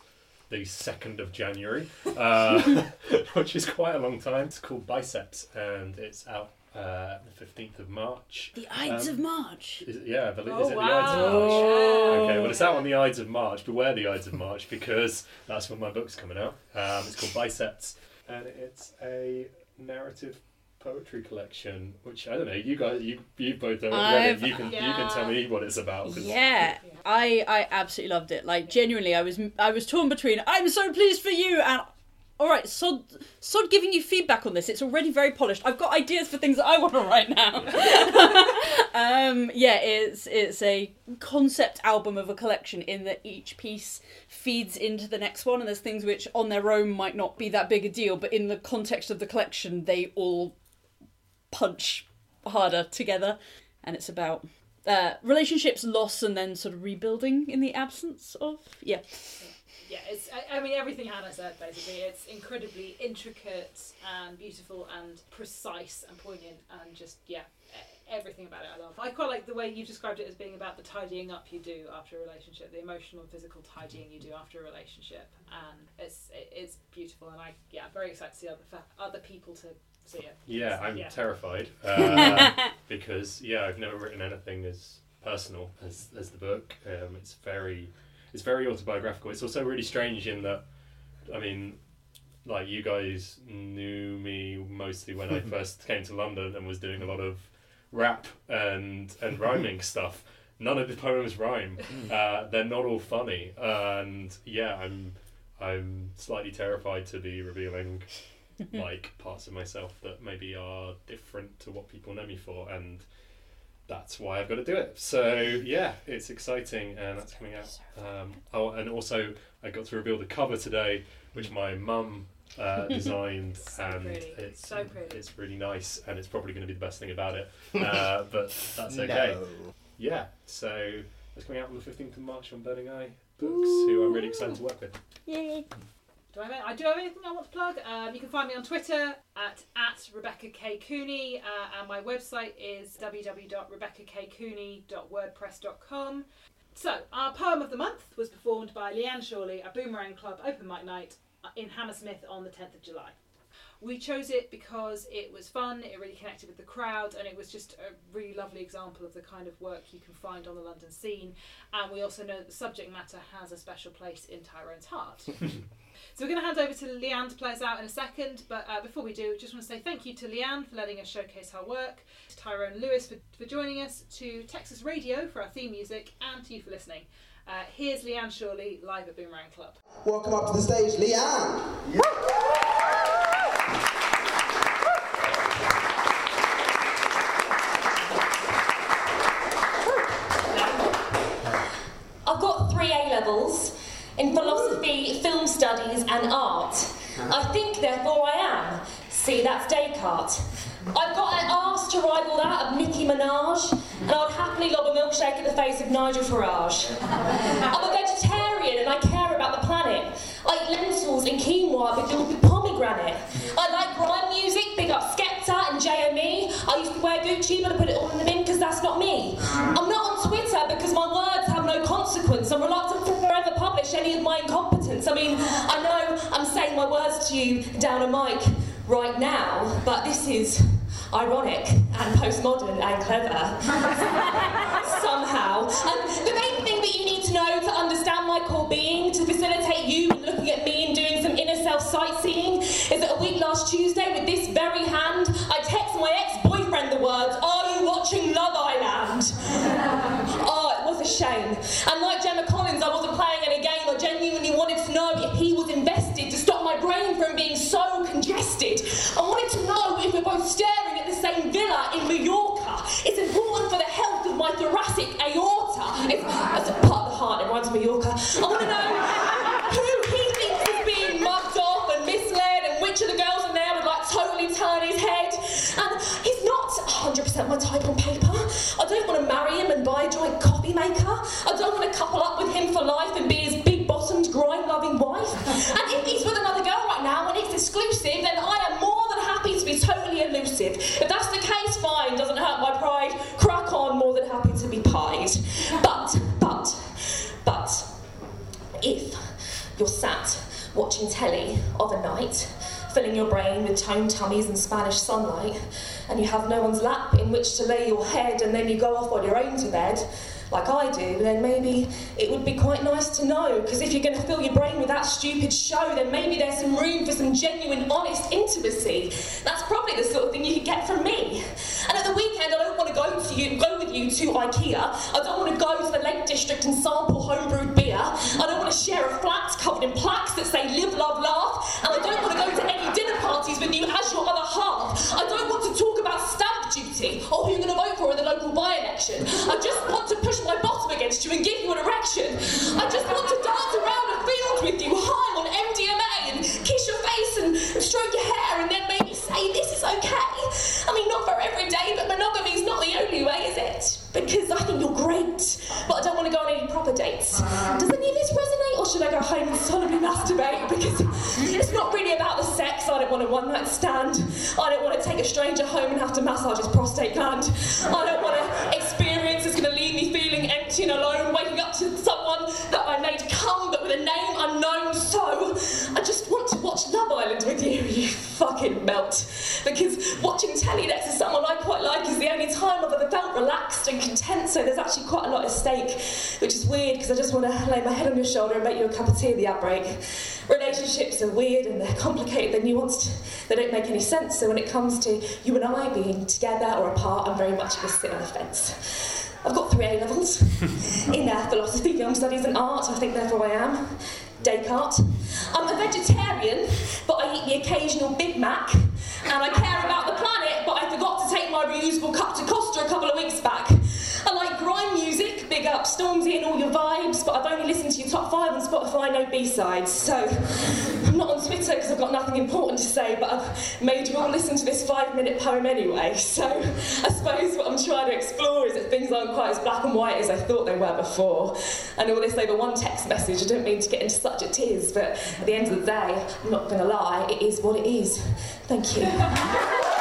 Speaker 2: the 2nd of January, uh, which is quite a long time. It's called Biceps, and it's out uh, the 15th of March.
Speaker 3: the Ides
Speaker 2: Um,
Speaker 3: of March.
Speaker 2: Is it, yeah, but
Speaker 1: Oh,
Speaker 2: is it the Ides of March?
Speaker 3: Oh.
Speaker 2: Okay, well, it's out on the Ides of March. Beware the Ides of March because that's when my book's coming out. Um, it's called Biceps, and it's a narrative poetry collection. Which I don't know. You guys, you you both don't read it. You can you can tell me what it's about. 'cause-
Speaker 3: Yeah, I I absolutely loved it. Like genuinely, I was I was torn between I'm so pleased for you and all right, sod sod giving you feedback on this. It's already very polished. I've got ideas for things that I want to write now. um, yeah, it's it's a concept album of a collection in that each piece feeds into the next one, and there's things which on their own might not be that big a deal, but in the context of the collection, they all punch harder together, and it's about uh, relationships, loss, and then sort of rebuilding in the absence of yeah.
Speaker 1: Yeah, it's. I, I mean, everything Hannah said basically. It's incredibly intricate and beautiful and precise and poignant and just yeah, everything about it I love. I quite like the way you described it as being about the tidying up you do after a relationship, the emotional and physical tidying you do after a relationship, and it's it, it's beautiful. And I yeah, I'm very excited to see other other people to So yeah.
Speaker 2: Yeah, I'm
Speaker 1: Yeah.
Speaker 2: terrified uh, because yeah, I've never written anything as personal as, as the book. Um, it's very it's very autobiographical. It's also really strange in that, I mean, like you guys knew me mostly when I first came to London and was doing a lot of rap and and rhyming stuff. None of the poems rhyme. Uh, they're not all funny, and yeah, I'm I'm slightly terrified to be revealing like parts of myself that maybe are different to what people know me for, and that's why I've got to do it. So yeah, it's exciting, and that's coming out. Um, oh, and also I got to reveal the cover today, which my mum uh, designed,
Speaker 1: So
Speaker 2: and
Speaker 1: pretty.
Speaker 2: it's
Speaker 1: So pretty.
Speaker 2: it's really nice, and it's probably going to be the best thing about it. Uh, but that's okay.
Speaker 4: No.
Speaker 2: Yeah, so it's coming out on the fifteenth of March on Burning Eye Books, who I'm really excited to work with.
Speaker 1: Do I, have, I do have anything I want to plug? Um, you can find me on Twitter at, at Rebecca K. Cooney, uh, and my website is www.rebeccakcooney.wordpress.com. So, our poem of the month was performed by Leanne Shawley at Boomerang Club Open Mic Night in Hammersmith on the 10th of July. We chose it because it was fun, it really connected with the crowd, and it was just a really lovely example of the kind of work you can find on the London scene. And we also know that the subject matter has a special place in Tyrone's heart. So we're going to hand over to Leanne to play us out in a second, but uh, before we do, just want to say thank you to Leanne for letting us showcase her work, to Tyrone Lewis for, for joining us, to Texas Radio for our theme music, and to you for listening. Uh, here's Leanne Shawley live at Boomerang Club.
Speaker 5: Welcome up to the stage, Leanne.
Speaker 6: I've studies, and art. I think, therefore, I am. See, that's Descartes. I've got an arse to rival that of Nicki Minaj, and I'd happily lob a milkshake in the face of Nigel Farage. I'm a vegetarian and I care about the planet. I eat lentils and quinoa but with pomegranate. I like grime music, big up Skepta and JME. I used to wear Gucci, but I put it all in the bin because that's not me. I'm not on Twitter because my words have no consequence. I'm reluctant to forever publish any of my incompetence. I mean, I know I'm saying my words to you down a mic right now, but this is ironic and postmodern and clever. Somehow. Um, the main thing that you need to know to understand my core being, to facilitate you looking at me and doing some inner self sightseeing, is that a week last Tuesday, with this very hand, I text my ex boyfriend the words, Are you watching Love Island? shame. And like Gemma Collins, I wasn't playing any game. I genuinely wanted to know if he was invested to stop my brain from being so congested. I wanted to know if we're both staring at the same villa in Mallorca. It's important for the health of my thoracic aorta. It's, a part of the heart, it runs Mallorca. I want to know who he thinks is being mugged off and misled and which of the girls in there would like totally turn his head. 100% my type on paper. I don't want to marry him and buy a joint coffee maker. I don't want to couple up with him for life and be his big bottomed, grind loving wife. And if he's with another girl right now and it's exclusive, then I am more than happy to be totally elusive. If that's the case, fine, doesn't hurt my pride. Crack on, more than happy to be pied. But, but, but, if you're sat watching telly of a night, filling your brain with toned tummies and Spanish sunlight, and you have no one's lap in which to lay your head, and then you go off on your own to bed, like I do, then maybe it would be quite nice to know. Because if you're going to fill your brain with that stupid show, then maybe there's some room for some genuine, honest intimacy. That's probably the sort of thing you could get from me. And at the weekend, I don't want to go to you, go with you to IKEA. I don't want to go to the Lake District and sample homebrewed beer. I don't want to share a flat covered in plaques that say "Live, Love, Laugh." And I don't want to go to any dinner parties with you as your other half. I don't want to talk about stamp duty or who you're going to vote for in the local I just want to push my bottom against you and give you an erection. I just want to dance around a field with you, high on MDMA, and kiss your face and stroke your hair, and then maybe say this is okay. I mean, not for every day, but monogamy is not the only way, is it? Because I think you're great, but I don't want to go on any proper dates. Does any of this resonate, or should I go home and solemnly masturbate? Because it's not really about the sex. I don't want a one-night stand. I don't want to take a stranger home and have to massage his prostate gland. I don't actually quite a lot at stake, which is weird because I just want to lay my head on your shoulder and make you a cup of tea at the outbreak. Relationships are weird and they're complicated, they're nuanced, they don't make any sense, so when it comes to you and I being together or apart, I'm very much just sit on the fence. I've got three A levels in uh, philosophy, film studies, and art. I think therefore I am. Descartes. I'm a vegetarian, but I eat the occasional Big Mac, and I care about the planet, but I forgot to take my reusable cup to Costa a couple of weeks back. I like grime music, big up Stormzy and all your vibes, but I've only listened to your top five on Spotify, no B-sides. So I'm not on Twitter because I've got nothing important to say, but I've made you all listen to this five-minute poem anyway. So I suppose what I'm trying to explore is that things aren't quite as black and white as I thought they were before. And all this over one text message, I don't mean to get into such a tears, but at the end of the day, I'm not going to lie, it is what it is. Thank you.